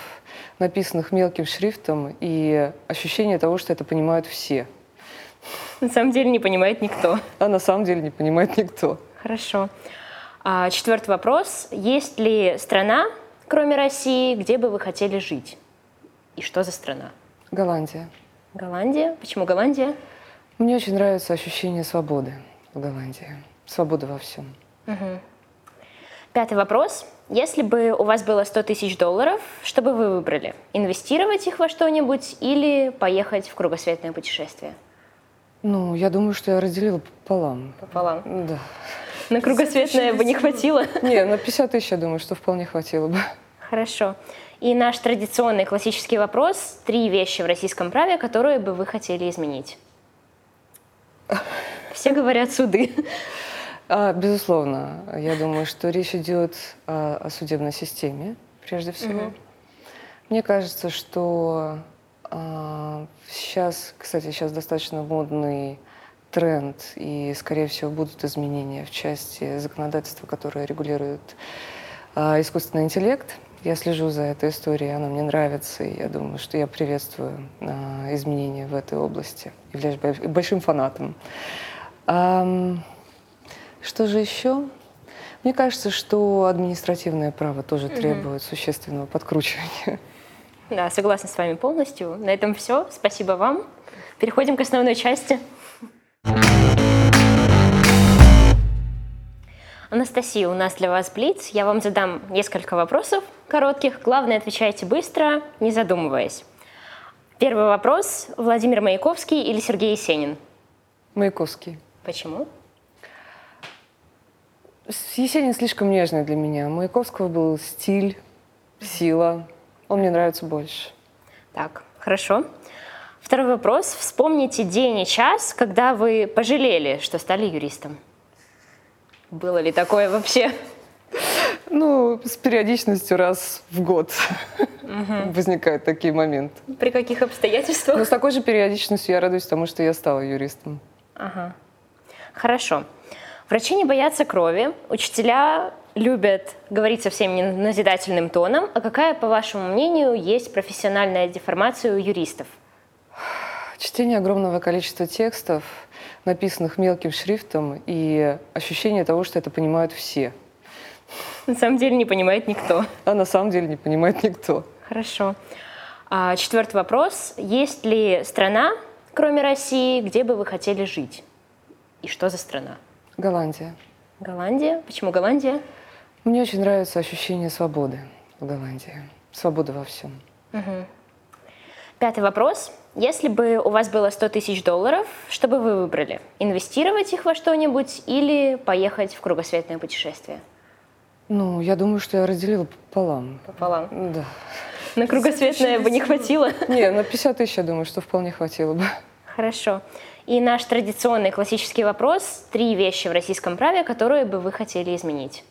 написанных мелким шрифтом, и ощущение того, что это понимают все. На самом деле не понимает никто. А на самом деле не понимает никто. Хорошо. А, четвертый вопрос. Есть ли страна, кроме России, где бы вы хотели жить? И что за страна? Голландия. Голландия? Почему Голландия? Мне очень нравится ощущение свободы в Голландии. Свобода во всем. Угу. Пятый вопрос. Если бы у вас было 100 тысяч долларов, что бы вы выбрали? Инвестировать их во что-нибудь или поехать в кругосветное путешествие? Ну, я думаю, что я разделила пополам. Пополам? Да. На кругосветное бы не хватило? Не, на 50 тысяч, я думаю, что вполне хватило бы. Хорошо. И наш традиционный классический вопрос. Три вещи в российском праве, которые бы вы хотели изменить. Все говорят суды. А, безусловно, я думаю, что речь идет о, о судебной системе, прежде всего. Угу. Мне кажется, что а, сейчас, кстати, сейчас достаточно модный тренд, и, скорее всего, будут изменения в части законодательства, которое регулирует а, искусственный интеллект. Я слежу за этой историей, она мне нравится, и я думаю, что я приветствую а, изменения в этой области. Являюсь большим фанатом. А, что же еще? Мне кажется, что административное право тоже mm-hmm. требует существенного подкручивания. Да, согласна с вами полностью. На этом все. Спасибо вам. Переходим к основной части. Анастасия, у нас для вас Блиц. Я вам задам несколько вопросов коротких. Главное, отвечайте быстро, не задумываясь. Первый вопрос. Владимир Маяковский или Сергей Есенин? Маяковский. Почему? Есенин слишком нежный для меня. У Маяковского был стиль, сила. Он мне нравится больше. Так, хорошо. Второй вопрос. Вспомните день и час, когда вы пожалели, что стали юристом. Было ли такое вообще? Ну, с периодичностью раз в год угу. возникают такие моменты. При каких обстоятельствах? Но с такой же периодичностью я радуюсь тому, что я стала юристом. Ага. Хорошо. Врачи не боятся крови, учителя любят говорить со всеми назидательным тоном. А какая, по вашему мнению, есть профессиональная деформация у юристов? Чтение огромного количества текстов, написанных мелким шрифтом, и ощущение того, что это понимают все. На самом деле не понимает никто. А на самом деле не понимает никто. Хорошо. А, четвертый вопрос. Есть ли страна, кроме России, где бы вы хотели жить? И что за страна? Голландия. Голландия? Почему Голландия? Мне очень нравится ощущение свободы в Голландии. Свобода во всем. Угу. Пятый вопрос. Если бы у вас было 100 тысяч долларов, что бы вы выбрали? Инвестировать их во что-нибудь или поехать в кругосветное путешествие? Ну, я думаю, что я разделила пополам. Пополам? Да. На кругосветное бы не хватило? Не, на 50 тысяч, я думаю, что вполне хватило бы. Хорошо. И наш традиционный классический вопрос. Три вещи в российском праве, которые бы вы хотели изменить.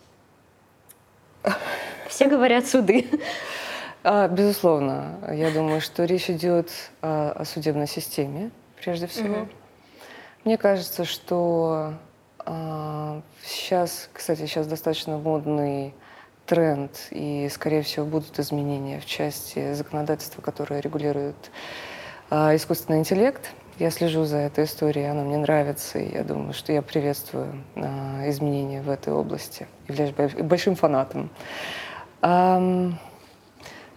Все говорят суды. А, безусловно. Я думаю, что речь идет о, о судебной системе, прежде всего. Угу. Мне кажется, что а, сейчас, кстати, сейчас достаточно модный тренд, и, скорее всего, будут изменения в части законодательства, которое регулирует а, искусственный интеллект. Я слежу за этой историей, она мне нравится, и я думаю, что я приветствую э, изменения в этой области. Являюсь большим фанатом. А,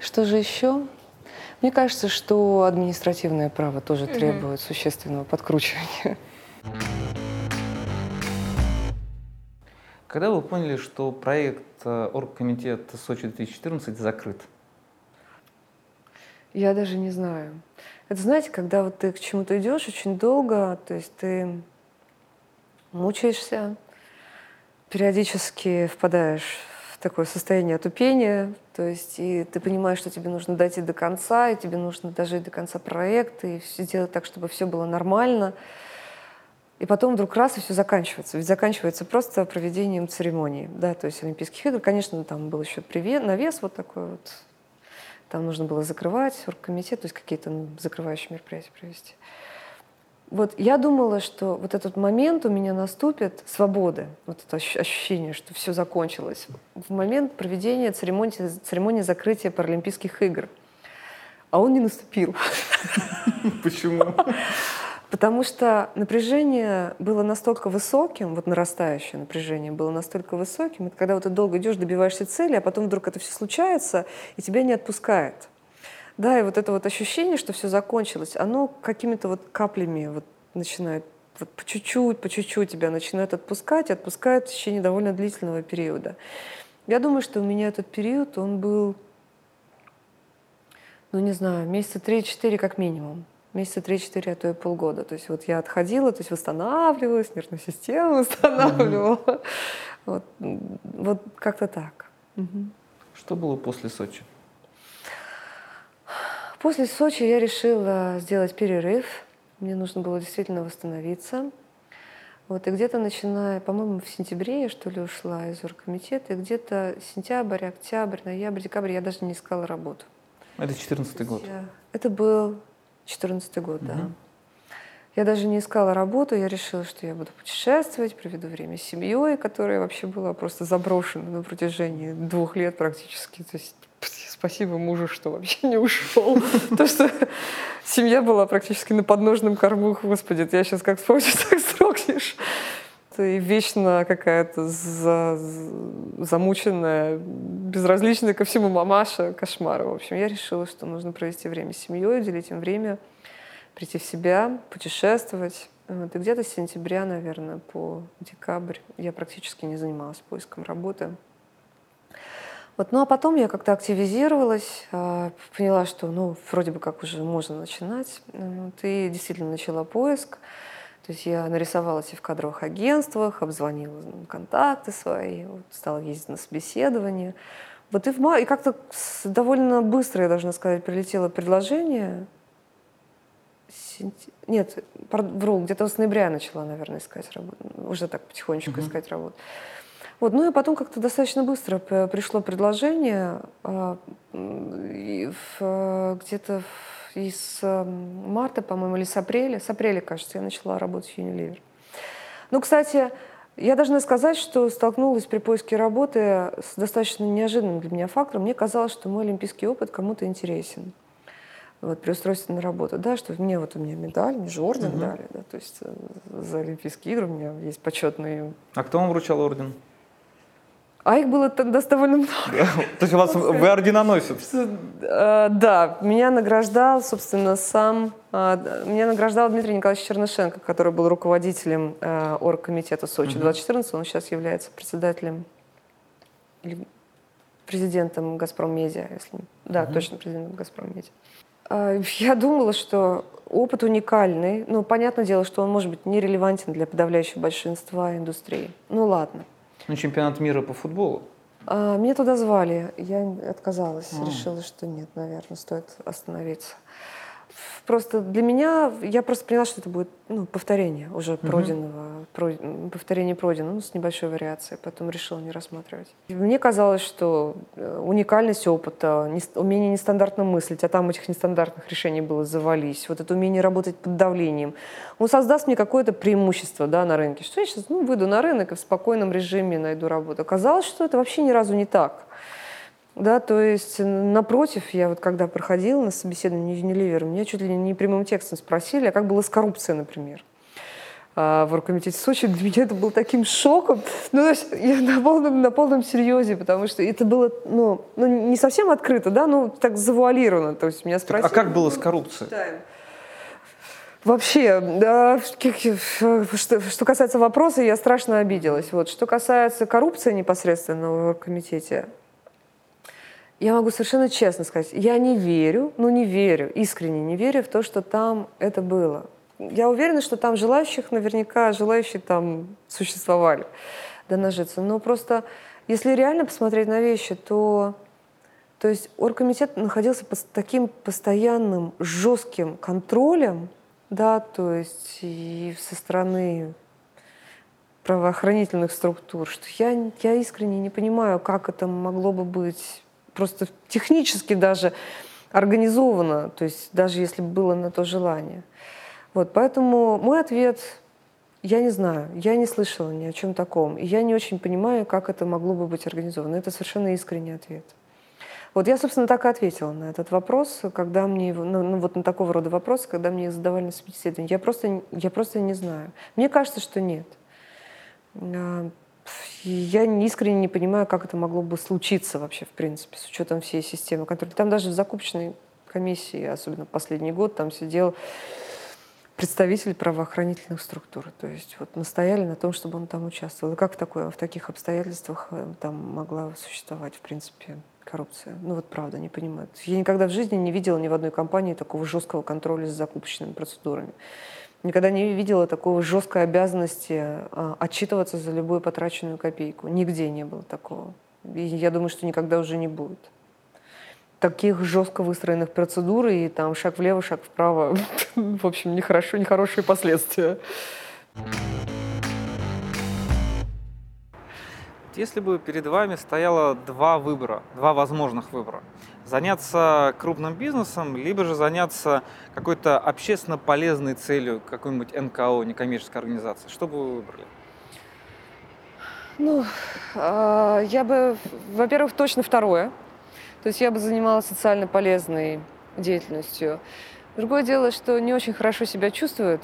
что же еще? Мне кажется, что административное право тоже угу. требует существенного подкручивания. Когда вы поняли, что проект э, Оргкомитета Сочи-2014 закрыт? Я даже не знаю. Это, знаете, когда вот ты к чему-то идешь очень долго, то есть ты мучаешься, периодически впадаешь в такое состояние отупения, то есть и ты понимаешь, что тебе нужно дойти до конца, и тебе нужно дожить до конца проекта, и сделать так, чтобы все было нормально. И потом вдруг раз и все заканчивается. Ведь заканчивается просто проведением церемонии. Да, то есть Олимпийских игр, конечно, там был еще навес вот такой вот там нужно было закрывать оргкомитет, то есть какие-то ну, закрывающие мероприятия провести. Вот я думала, что вот этот момент у меня наступит свободы, вот это ощущение, что все закончилось, в момент проведения церемонии, церемонии закрытия Паралимпийских игр. А он не наступил. Почему? Потому что напряжение было настолько высоким, вот нарастающее напряжение было настолько высоким, это когда вот ты долго идешь, добиваешься цели, а потом вдруг это все случается, и тебя не отпускает. Да, и вот это вот ощущение, что все закончилось, оно какими-то вот каплями вот начинает вот по чуть-чуть, по чуть-чуть тебя начинает отпускать, отпускает в течение довольно длительного периода. Я думаю, что у меня этот период, он был, ну не знаю, месяца 3-4 как минимум месяца 3-4, а то и полгода. То есть вот я отходила, то есть восстанавливалась, нервную систему восстанавливала. Mm-hmm. Вот, вот как-то так. Угу. Что было после Сочи? После Сочи я решила сделать перерыв. Мне нужно было действительно восстановиться. Вот, и где-то начиная, по-моему, в сентябре я, что ли, ушла из оргкомитета, и где-то сентябрь, октябрь, ноябрь, декабрь я даже не искала работу. Это 14 год? Это был 14 год, угу. да. Я даже не искала работу, я решила, что я буду путешествовать, проведу время с семьей, которая вообще была просто заброшена на протяжении двух лет практически. То есть спасибо мужу, что вообще не ушел. То, что семья была практически на подножном корму. Господи, я сейчас как вспомню, так строгнешь. И вечно какая-то замученная, безразличная ко всему мамаша, кошмар. В общем, я решила, что нужно провести время с семьей, уделить им время, прийти в себя, путешествовать. Вот. И где-то с сентября, наверное, по декабрь я практически не занималась поиском работы. Вот. Ну а потом я как-то активизировалась, а, поняла, что ну, вроде бы как уже можно начинать. Вот. И действительно начала поиск. То есть я нарисовалась и в кадровых агентствах, обзвонила контакты свои, вот, стала ездить на собеседование. Вот и, в мае, и как-то довольно быстро, я должна сказать, прилетело предложение. Нет, вру, где-то с ноября начала, наверное, искать работу. Уже так потихонечку uh-huh. искать работу. Вот, ну и потом как-то достаточно быстро пришло предложение а, где-то из эм, марта, по-моему, или с апреля, с апреля, кажется, я начала работать в Unilever. Ну, кстати, я должна сказать, что столкнулась при поиске работы с достаточно неожиданным для меня фактором. Мне казалось, что мой олимпийский опыт кому-то интересен. Вот, при устройстве на работу, да, что мне вот у меня медаль, мне же орден угу. дали, да, то есть э, за Олимпийские игры у меня есть почетный. А кто вам вручал орден? А их было тогда довольно много. То есть у вас вы орденоносец? Э, да, меня награждал, собственно, сам... Э, меня награждал Дмитрий Николаевич Чернышенко, который был руководителем э, оргкомитета Сочи 2014. Он сейчас является председателем президентом «Газпром Медиа», если... Да, точно, президентом «Газпром Медиа». Я думала, что опыт уникальный. Ну, понятное дело, что он может быть нерелевантен для подавляющего большинства индустрии. Ну, ладно. Ну, чемпионат мира по футболу. А, меня туда звали, я отказалась, а. решила, что нет, наверное, стоит остановиться просто для меня, я просто поняла, что это будет ну, повторение уже угу. пройденного, про, повторение пройденного, ну, с небольшой вариацией, потом решила не рассматривать. Мне казалось, что э, уникальность опыта, умение нестандартно мыслить, а там этих нестандартных решений было завались, вот это умение работать под давлением, он создаст мне какое-то преимущество да, на рынке, что я сейчас ну, выйду на рынок и в спокойном режиме найду работу. Оказалось, что это вообще ни разу не так. Да, то есть, напротив, я вот когда проходила на собеседование Unilever, меня чуть ли не прямым текстом спросили, а как было с коррупцией, например а, в оргкомитете Сочи, для меня это был таким шоком. Ну, то есть я на полном, на полном серьезе, потому что это было, ну, ну, не совсем открыто, да, ну, так завуалировано. То есть меня спросили... А как было с коррупцией? Вообще, да, что, что касается вопроса, я страшно обиделась. Вот. Что касается коррупции непосредственно в оргкомитете, я могу совершенно честно сказать, я не верю, ну не верю, искренне не верю в то, что там это было. Я уверена, что там желающих, наверняка желающие там существовали до нажиться. Но просто, если реально посмотреть на вещи, то, то есть оргкомитет находился под таким постоянным жестким контролем, да, то есть и со стороны правоохранительных структур, что я, я искренне не понимаю, как это могло бы быть просто технически даже организовано, то есть даже если бы было на то желание. Вот, поэтому мой ответ я не знаю, я не слышала ни о чем таком, и я не очень понимаю, как это могло бы быть организовано. Это совершенно искренний ответ. Вот я, собственно, так и ответила на этот вопрос, когда мне, ну, ну вот на такого рода вопрос, когда мне задавали на собеседовании. Я просто, я просто не знаю. Мне кажется, что нет. Я искренне не понимаю, как это могло бы случиться вообще, в принципе, с учетом всей системы контроля. Там даже в закупочной комиссии, особенно последний год, там сидел представитель правоохранительных структур. То есть вот настояли на том, чтобы он там участвовал. И как в, такой, в таких обстоятельствах э, там могла существовать, в принципе, коррупция? Ну вот правда, не понимаю. Я никогда в жизни не видела ни в одной компании такого жесткого контроля с закупочными процедурами. Никогда не видела такого жесткой обязанности а, отчитываться за любую потраченную копейку. Нигде не было такого. И я думаю, что никогда уже не будет. Таких жестко выстроенных процедур и там шаг влево, шаг вправо. В общем, нехорошо, нехорошие последствия. Если бы перед вами стояло два выбора, два возможных выбора, заняться крупным бизнесом, либо же заняться какой-то общественно полезной целью, какой-нибудь НКО, некоммерческой организации, что бы вы выбрали? Ну, а, я бы, во-первых, точно второе. То есть я бы занималась социально полезной деятельностью. Другое дело, что не очень хорошо себя чувствуют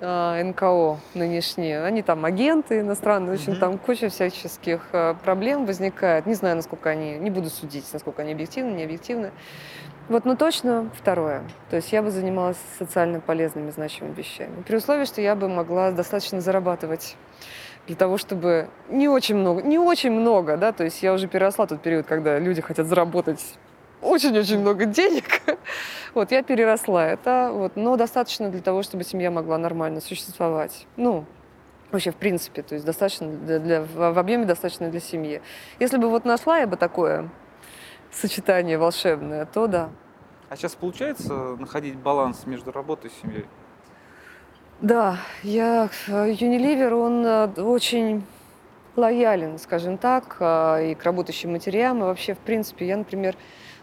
НКО нынешние, они там агенты иностранные, в общем, mm-hmm. там куча всяческих а, проблем возникает. Не знаю, насколько они, не буду судить, насколько они объективны, не объективны. Вот, но точно второе. То есть я бы занималась социально полезными, значимыми вещами. При условии, что я бы могла достаточно зарабатывать для того, чтобы не очень много, не очень много, да, то есть я уже переросла тот период, когда люди хотят заработать очень-очень много денег. Вот, я переросла это, вот, но достаточно для того, чтобы семья могла нормально существовать. Ну, вообще, в принципе, то есть достаточно для, для, в объеме достаточно для семьи. Если бы вот нашла я бы такое сочетание волшебное, то да. А сейчас получается находить баланс между работой и семьей? Да, я Unilever, он э, очень лоялен, скажем так, э, и к работающим матерям, и вообще, в принципе, я, например,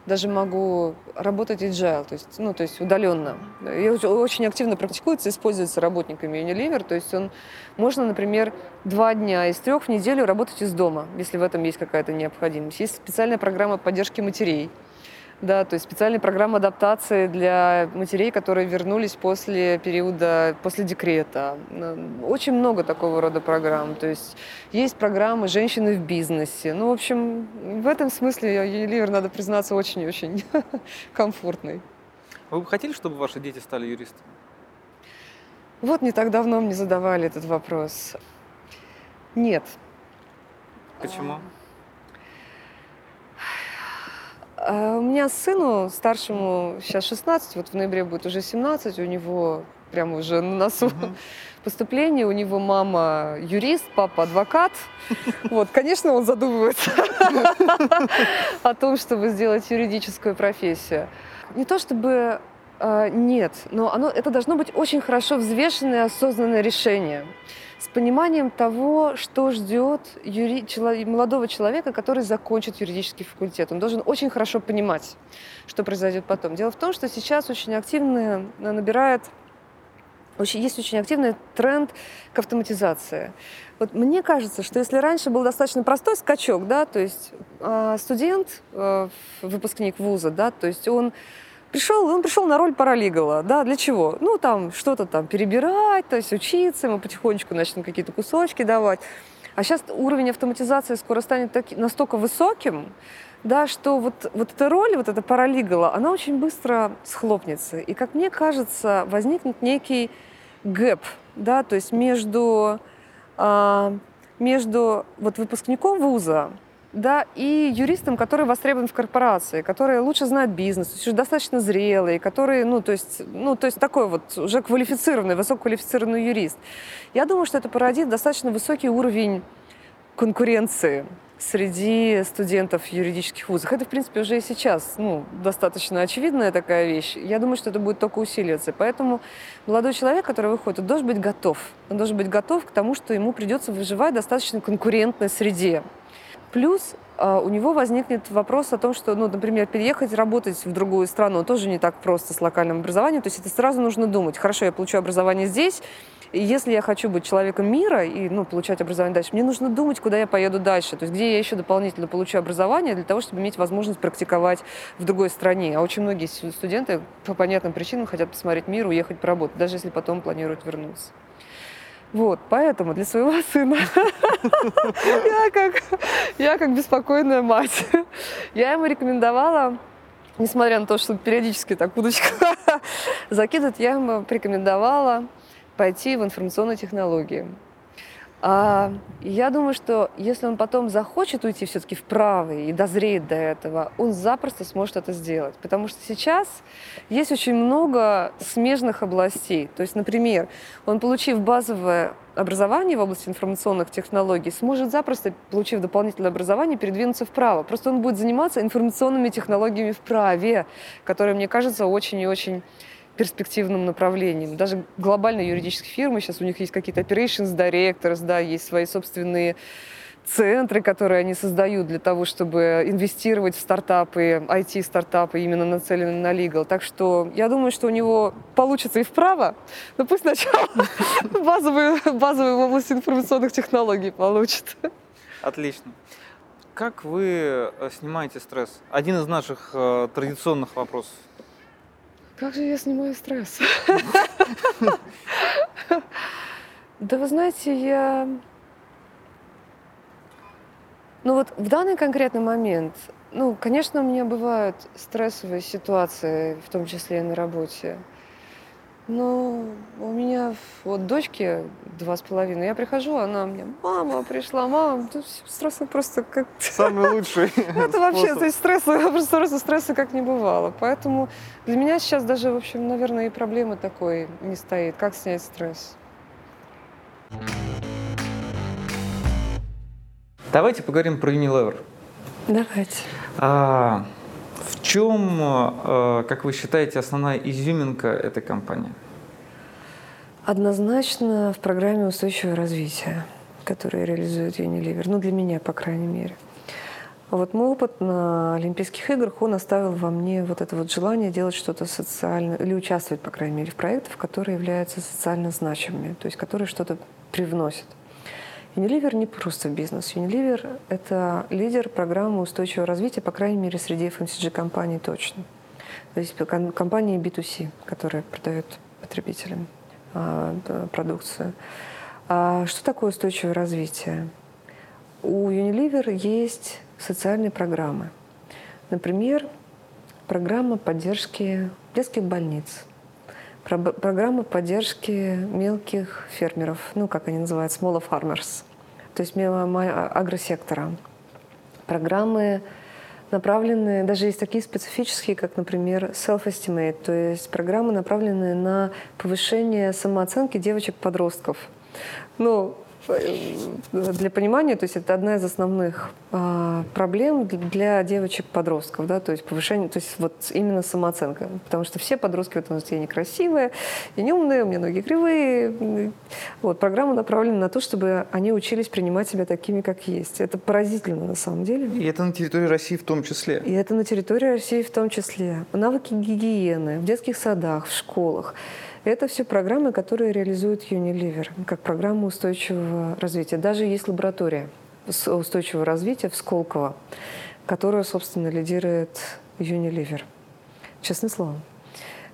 даже могу работать agile, то есть, ну, то есть удаленно. И очень активно практикуется, используется работниками Unilever, то есть он, можно, например, два дня из трех в неделю работать из дома, если в этом есть какая-то необходимость. Есть специальная программа поддержки матерей, да, то есть специальная программа адаптации для матерей, которые вернулись после периода, после декрета. Очень много такого рода программ. То есть есть программы «Женщины в бизнесе». Ну, в общем, в этом смысле Unilever, надо признаться, очень-очень комфортный. Вы бы хотели, чтобы ваши дети стали юристами? Вот не так давно мне задавали этот вопрос. Нет. Почему? А у меня сыну старшему сейчас 16, вот в ноябре будет уже 17, у него прямо уже на носу поступление, у него мама юрист, папа адвокат. Вот, конечно, он задумывается о том, чтобы сделать юридическую профессию. Не то чтобы а, нет, но оно, это должно быть очень хорошо взвешенное, осознанное решение с пониманием того, что ждет юри... молодого человека, который закончит юридический факультет. Он должен очень хорошо понимать, что произойдет потом. Дело в том, что сейчас очень активно набирает очень, есть очень активный тренд к автоматизации. Вот мне кажется, что если раньше был достаточно простой скачок, да, то есть э, студент, э, выпускник вуза, да, то есть он пришел, он пришел на роль паралигала, да, для чего? Ну, там, что-то там перебирать, то есть учиться, ему потихонечку начнут какие-то кусочки давать. А сейчас уровень автоматизации скоро станет таки, настолько высоким, да, что вот, вот эта роль, вот эта паралигала, она очень быстро схлопнется. И, как мне кажется, возникнет некий гэп, да, то есть между, а, между вот выпускником вуза, да, и юристом, который востребован в корпорации, который лучше знает бизнес, уже достаточно зрелый, который, ну, то есть, ну, то есть такой вот уже квалифицированный, высококвалифицированный юрист. Я думаю, что это породит достаточно высокий уровень конкуренции среди студентов юридических вузов. Это, в принципе, уже и сейчас ну, достаточно очевидная такая вещь. Я думаю, что это будет только усиливаться. Поэтому молодой человек, который выходит, он должен быть готов. Он должен быть готов к тому, что ему придется выживать в достаточно конкурентной среде. Плюс а, у него возникнет вопрос о том, что, ну, например, переехать работать в другую страну тоже не так просто с локальным образованием. То есть это сразу нужно думать. Хорошо, я получу образование здесь, и если я хочу быть человеком мира и ну, получать образование дальше, мне нужно думать, куда я поеду дальше. То есть где я еще дополнительно получу образование для того, чтобы иметь возможность практиковать в другой стране. А очень многие студенты по понятным причинам хотят посмотреть мир, уехать поработать, даже если потом планируют вернуться. Вот, поэтому для своего сына я как, я как беспокойная мать, я ему рекомендовала несмотря на то, что периодически так удочка закидывает, я ему порекомендовала пойти в информационные технологии. А, я думаю, что если он потом захочет уйти все-таки вправо и дозреет до этого, он запросто сможет это сделать. Потому что сейчас есть очень много смежных областей. То есть, например, он, получив базовое образование в области информационных технологий, сможет запросто, получив дополнительное образование, передвинуться вправо. Просто он будет заниматься информационными технологиями в праве, которые, мне кажется, очень и очень перспективным направлением. Даже глобальные юридические фирмы, сейчас у них есть какие-то operations directors, да, есть свои собственные центры, которые они создают для того, чтобы инвестировать в стартапы, IT-стартапы, именно нацеленные на legal. Так что я думаю, что у него получится и вправо, но пусть сначала базовую, базовую области информационных технологий получит. Отлично. Как вы э, снимаете стресс? Один из наших э, традиционных вопросов. Как же я снимаю стресс? Да вы знаете, я... Ну вот в данный конкретный момент, ну, конечно, у меня бывают стрессовые ситуации, в том числе и на работе. Ну, у меня вот дочке два с половиной. Я прихожу, она мне, мама пришла, мама, тут стресса просто как... Самый лучший Это вообще, то есть стресса, просто стресса как не бывало. Поэтому для меня сейчас даже, в общем, наверное, и проблемы такой не стоит. Как снять стресс? Давайте поговорим про Unilever. Давайте. А, в чем, э, как вы считаете, основная изюминка этой компании? Однозначно в программе устойчивого развития, которую реализует Unilever. Ну, для меня, по крайней мере. Вот мой опыт на Олимпийских играх, он оставил во мне вот это вот желание делать что-то социальное, или участвовать, по крайней мере, в проектах, которые являются социально значимыми, то есть которые что-то привносят. Unilever не просто бизнес. Unilever — это лидер программы устойчивого развития, по крайней мере, среди FMCG-компаний точно. То есть компании B2C, которые продают потребителям а, продукцию. А что такое устойчивое развитие? У Unilever есть социальные программы. Например, программа поддержки детских больниц, программа поддержки мелких фермеров, ну, как они называют, small farmers, то есть агросектора. Программы направленные, даже есть такие специфические, как, например, self-estimate, то есть программы, направленные на повышение самооценки девочек-подростков. Ну, для понимания, то есть это одна из основных а, проблем для девочек-подростков, да, то есть повышение, то есть вот именно самооценка, потому что все подростки в этом смысле некрасивые, и не у меня ноги кривые. Вот, программа направлена на то, чтобы они учились принимать себя такими, как есть. Это поразительно на самом деле. И это на территории России в том числе. И это на территории России в том числе. Навыки гигиены в детских садах, в школах. Это все программы, которые реализует Unilever как программу устойчивого развития. Даже есть лаборатория устойчивого развития в Сколково, которую, собственно, лидирует Unilever. Честное слово.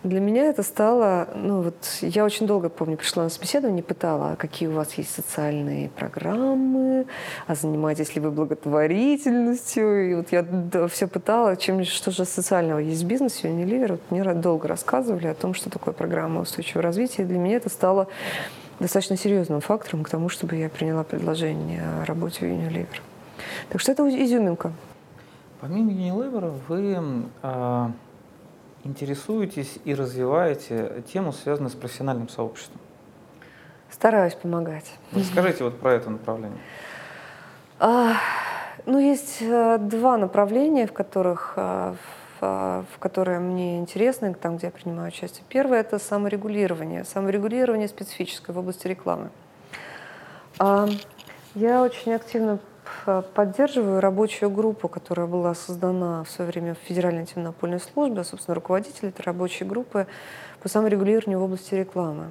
Для меня это стало, ну вот я очень долго, помню, пришла на собеседование, пытала, а какие у вас есть социальные программы, а занимаетесь ли вы благотворительностью, и вот я да, все пытала, чем, что же социального есть в бизнесе, Unilever, вот мне долго рассказывали о том, что такое программа устойчивого развития, и для меня это стало достаточно серьезным фактором к тому, чтобы я приняла предложение о работе в Unilever. Так что это изюминка. Помимо Unilever вы э, интересуетесь и развиваете тему, связанную с профессиональным сообществом. Стараюсь помогать. Расскажите вот про это направление. А, ну, есть э, два направления, в которых э, в, в которые мне интересны, там, где я принимаю участие. Первое – это саморегулирование. Саморегулирование специфическое в области рекламы. А, я очень активно поддерживаю рабочую группу, которая была создана в свое время в Федеральной антимонопольной службе, а, собственно, руководитель этой рабочей группы по саморегулированию в области рекламы.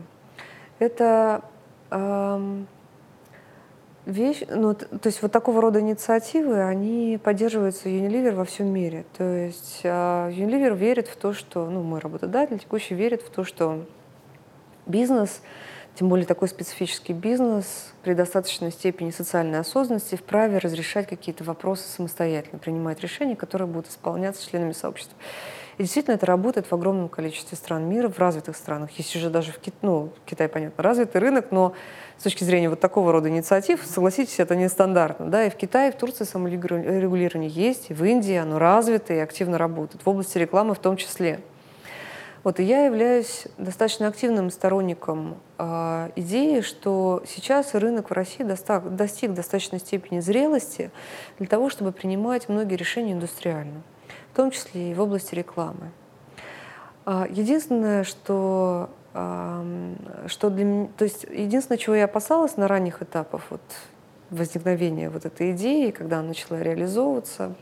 Это э, вещь, ну, то есть вот такого рода инициативы, они поддерживаются Unilever во всем мире. То есть э, Unilever верит в то, что, ну, мой работодатель текущий верит в то, что бизнес — тем более такой специфический бизнес при достаточной степени социальной осознанности вправе разрешать какие-то вопросы самостоятельно, принимать решения, которые будут исполняться членами сообщества. И действительно это работает в огромном количестве стран мира, в развитых странах. Есть уже даже в Китае, ну, Китай, понятно, развитый рынок, но с точки зрения вот такого рода инициатив, согласитесь, это нестандартно. Да? И в Китае, и в Турции саморегулирование есть, и в Индии оно развито и активно работает, в области рекламы в том числе. Вот, и я являюсь достаточно активным сторонником э, идеи, что сейчас рынок в России достиг, достиг достаточной степени зрелости для того, чтобы принимать многие решения индустриально, в том числе и в области рекламы. Э, единственное, что, э, что для то есть единственное, чего я опасалась на ранних этапах вот, возникновения вот этой идеи, когда она начала реализовываться,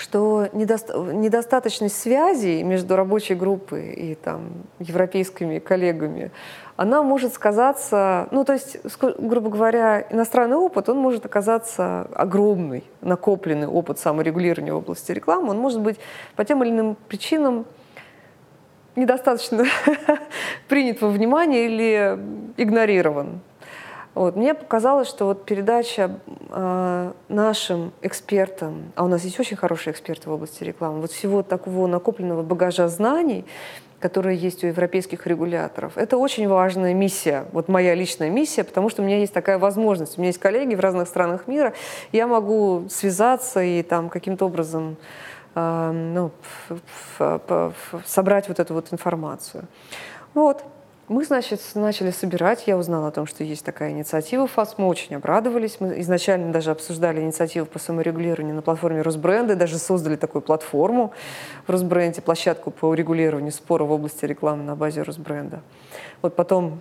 что недоста недостаточность связей между рабочей группой и там, европейскими коллегами, она может сказаться, ну то есть, грубо говоря, иностранный опыт, он может оказаться огромный, накопленный опыт саморегулирования в области рекламы, он может быть по тем или иным причинам недостаточно принят во внимание или игнорирован. Вот. Мне показалось, что вот передача э, нашим экспертам, а у нас есть очень хорошие эксперты в области рекламы, вот всего такого накопленного багажа знаний, которые есть у европейских регуляторов. Это очень важная миссия, вот моя личная миссия, потому что у меня есть такая возможность. У меня есть коллеги в разных странах мира, я могу связаться и там каким-то образом э, ну, собрать вот эту вот информацию. Вот. Мы, значит, начали собирать. Я узнала о том, что есть такая инициатива ФАС. Мы очень обрадовались. Мы изначально даже обсуждали инициативу по саморегулированию на платформе Росбренда. Даже создали такую платформу в Росбренде, площадку по урегулированию спора в области рекламы на базе Росбренда. Вот потом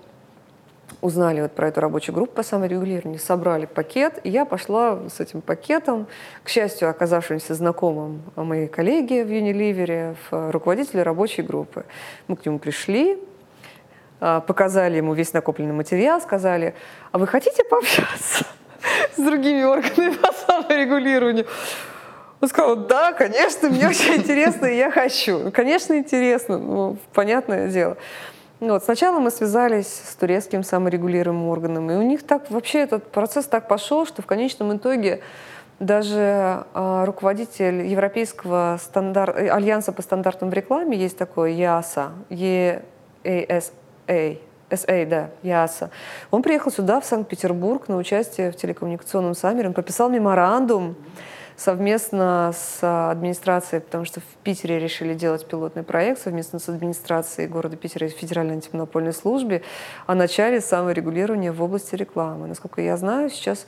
узнали вот про эту рабочую группу по саморегулированию, собрали пакет, и я пошла с этим пакетом, к счастью, оказавшимся знакомым моей коллеги в в руководителя рабочей группы. Мы к нему пришли, показали ему весь накопленный материал, сказали, а вы хотите пообщаться с другими органами по саморегулированию? Он сказал, да, конечно, мне очень интересно, и я хочу. Ну, конечно, интересно, ну, понятное дело. Ну вот, сначала мы связались с турецким саморегулируемым органом, и у них так вообще этот процесс так пошел, что в конечном итоге даже э, руководитель Европейского стандар... альянса по стандартам в рекламе есть такой ЕАСА, EAS, SA, SA, да, ЯСА. Он приехал сюда, в Санкт-Петербург, на участие в телекоммуникационном саммере. Он подписал меморандум совместно с администрацией, потому что в Питере решили делать пилотный проект совместно с администрацией города Питера и Федеральной антимонопольной службе о начале саморегулирования в области рекламы. Насколько я знаю, сейчас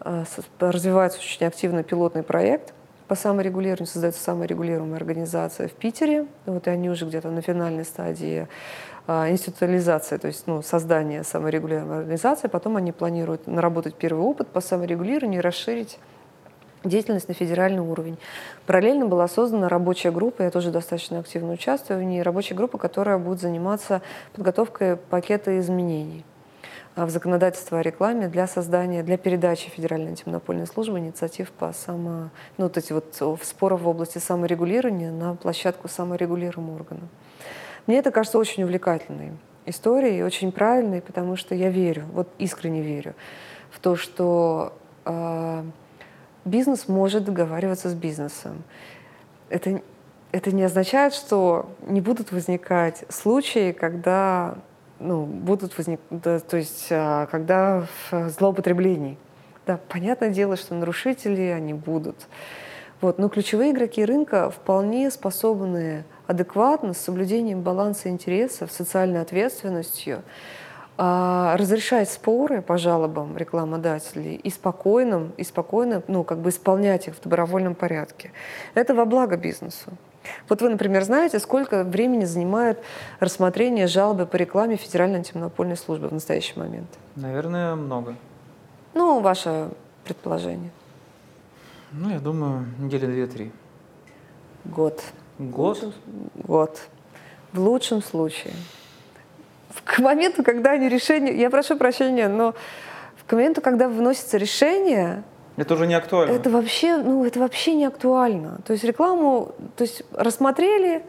э, развивается очень активно пилотный проект по саморегулированию, создается саморегулируемая организация в Питере. Вот и они уже где-то на финальной стадии а, институализация, то есть ну, создание саморегулируемой организации. Потом они планируют наработать первый опыт по саморегулированию и расширить деятельность на федеральный уровень. Параллельно была создана рабочая группа, я тоже достаточно активно участвую в ней, рабочая группа, которая будет заниматься подготовкой пакета изменений в законодательство о рекламе для создания, для передачи Федеральной антимонопольной службы инициатив по само, ну, вот эти вот споров в области саморегулирования на площадку саморегулируемого органа. Мне это кажется очень увлекательной историей, очень правильной, потому что я верю, вот искренне верю в то, что э, бизнес может договариваться с бизнесом. Это, это не означает, что не будут возникать случаи, когда ну, будут возникать, да, то есть а, когда злоупотреблений. Да, понятное дело, что нарушители они будут. Вот, но ключевые игроки рынка вполне способны адекватно, с соблюдением баланса интересов, социальной ответственностью, а, разрешать споры по жалобам рекламодателей и спокойным, и спокойно, ну, как бы исполнять их в добровольном порядке. Это во благо бизнесу. Вот вы, например, знаете, сколько времени занимает рассмотрение жалобы по рекламе Федеральной антимонопольной службы в настоящий момент? Наверное, много. Ну, ваше предположение. Ну, я думаю, недели две-три. Год. Год? Лучшем, год. В лучшем случае. К моменту, когда они решение... Я прошу прощения, но к моменту, когда выносится решение, это уже не актуально. Это вообще, ну, это вообще не актуально. То есть рекламу, то есть рассмотрели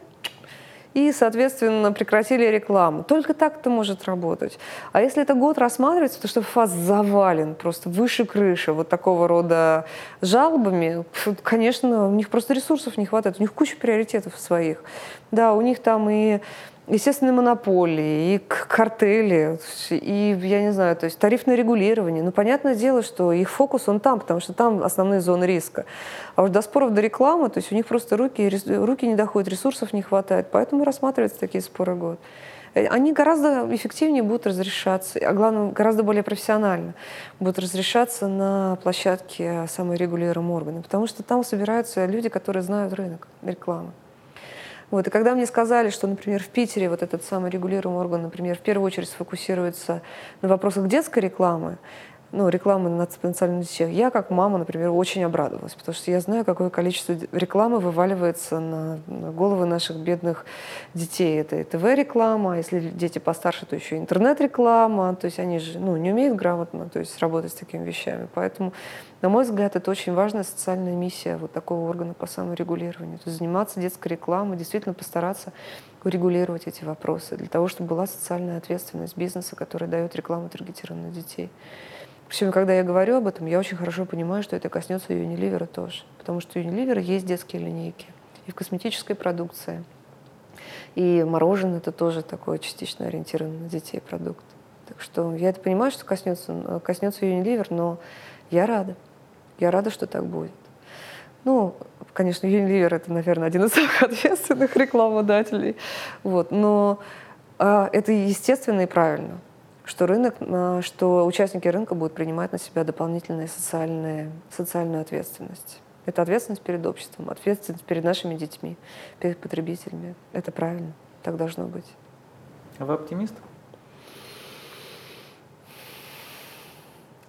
и, соответственно, прекратили рекламу. Только так это может работать. А если это год рассматривается, то что ФАС завален просто выше крыши вот такого рода жалобами, конечно, у них просто ресурсов не хватает, у них куча приоритетов своих. Да, у них там и естественные монополии, и картели, и, я не знаю, то есть тарифное регулирование. Ну, понятное дело, что их фокус, он там, потому что там основные зоны риска. А уж до споров, до рекламы, то есть у них просто руки, руки не доходят, ресурсов не хватает, поэтому рассматриваются такие споры год. Э, они гораздо эффективнее будут разрешаться, а главное, гораздо более профессионально будут разрешаться на площадке саморегулируемого органа, потому что там собираются люди, которые знают рынок рекламы. Вот. И когда мне сказали, что, например, в Питере вот этот самый регулируемый орган, например, в первую очередь сфокусируется на вопросах детской рекламы, ну, рекламы на социальных сетях, я как мама, например, очень обрадовалась, потому что я знаю, какое количество рекламы вываливается на, на головы наших бедных детей. Это ТВ-реклама, а если дети постарше, то еще интернет-реклама, то есть они же ну, не умеют грамотно то есть, работать с такими вещами. Поэтому, на мой взгляд, это очень важная социальная миссия вот такого органа по саморегулированию. То есть заниматься детской рекламой, действительно постараться урегулировать эти вопросы для того, чтобы была социальная ответственность бизнеса, который дает рекламу таргетированную на детей. Причем, когда я говорю об этом, я очень хорошо понимаю, что это коснется Unilever тоже. Потому что Unilever есть детские линейки. И в косметической продукции. И мороженое это тоже такой частично ориентированный на детей продукт. Так что я это понимаю, что коснется, коснется Unilever, но я рада. Я рада, что так будет. Ну, конечно, Unilever это, наверное, один из самых ответственных рекламодателей. Вот, но а, это естественно и правильно что рынок, э, что участники рынка будут принимать на себя дополнительную социальную, социальную ответственность. Это ответственность перед обществом, ответственность перед нашими детьми, перед потребителями. Это правильно, так должно быть. А вы оптимист?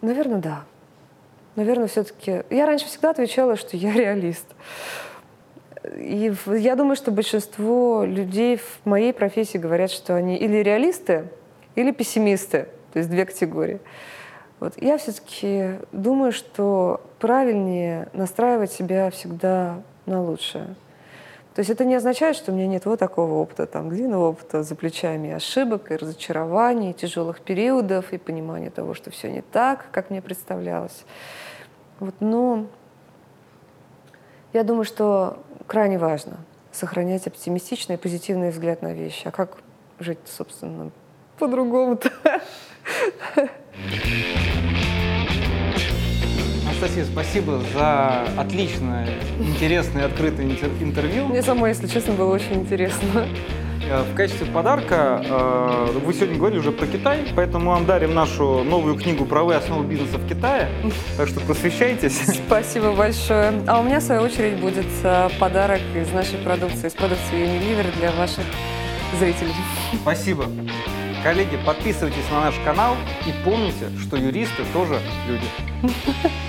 Наверное, да. Наверное, все-таки... Я раньше всегда отвечала, что я реалист. И я думаю, что большинство людей в моей профессии говорят, что они или реалисты, или пессимисты, то есть две категории. Вот. Я все-таки думаю, что правильнее настраивать себя всегда на лучшее. То есть это не означает, что у меня нет вот такого опыта, там, длинного опыта за плечами ошибок, и разочарований, и тяжелых периодов, и понимания того, что все не так, как мне представлялось. Вот, но я думаю, что крайне важно сохранять оптимистичный и позитивный взгляд на вещи. А как жить, собственно, по-другому-то. Анастасия, спасибо за отличное, интересное, открытое интервью. Мне самой, если честно, было очень интересно. Э, в качестве подарка э, вы сегодня говорили уже про Китай, поэтому мы вам дарим нашу новую книгу «Правые основы бизнеса в Китае». Так что просвещайтесь. Спасибо большое. А у меня, в свою очередь, будет э, подарок из нашей продукции, из продукции Unilever для ваших зрителей. Спасибо. Коллеги, подписывайтесь на наш канал и помните, что юристы тоже люди.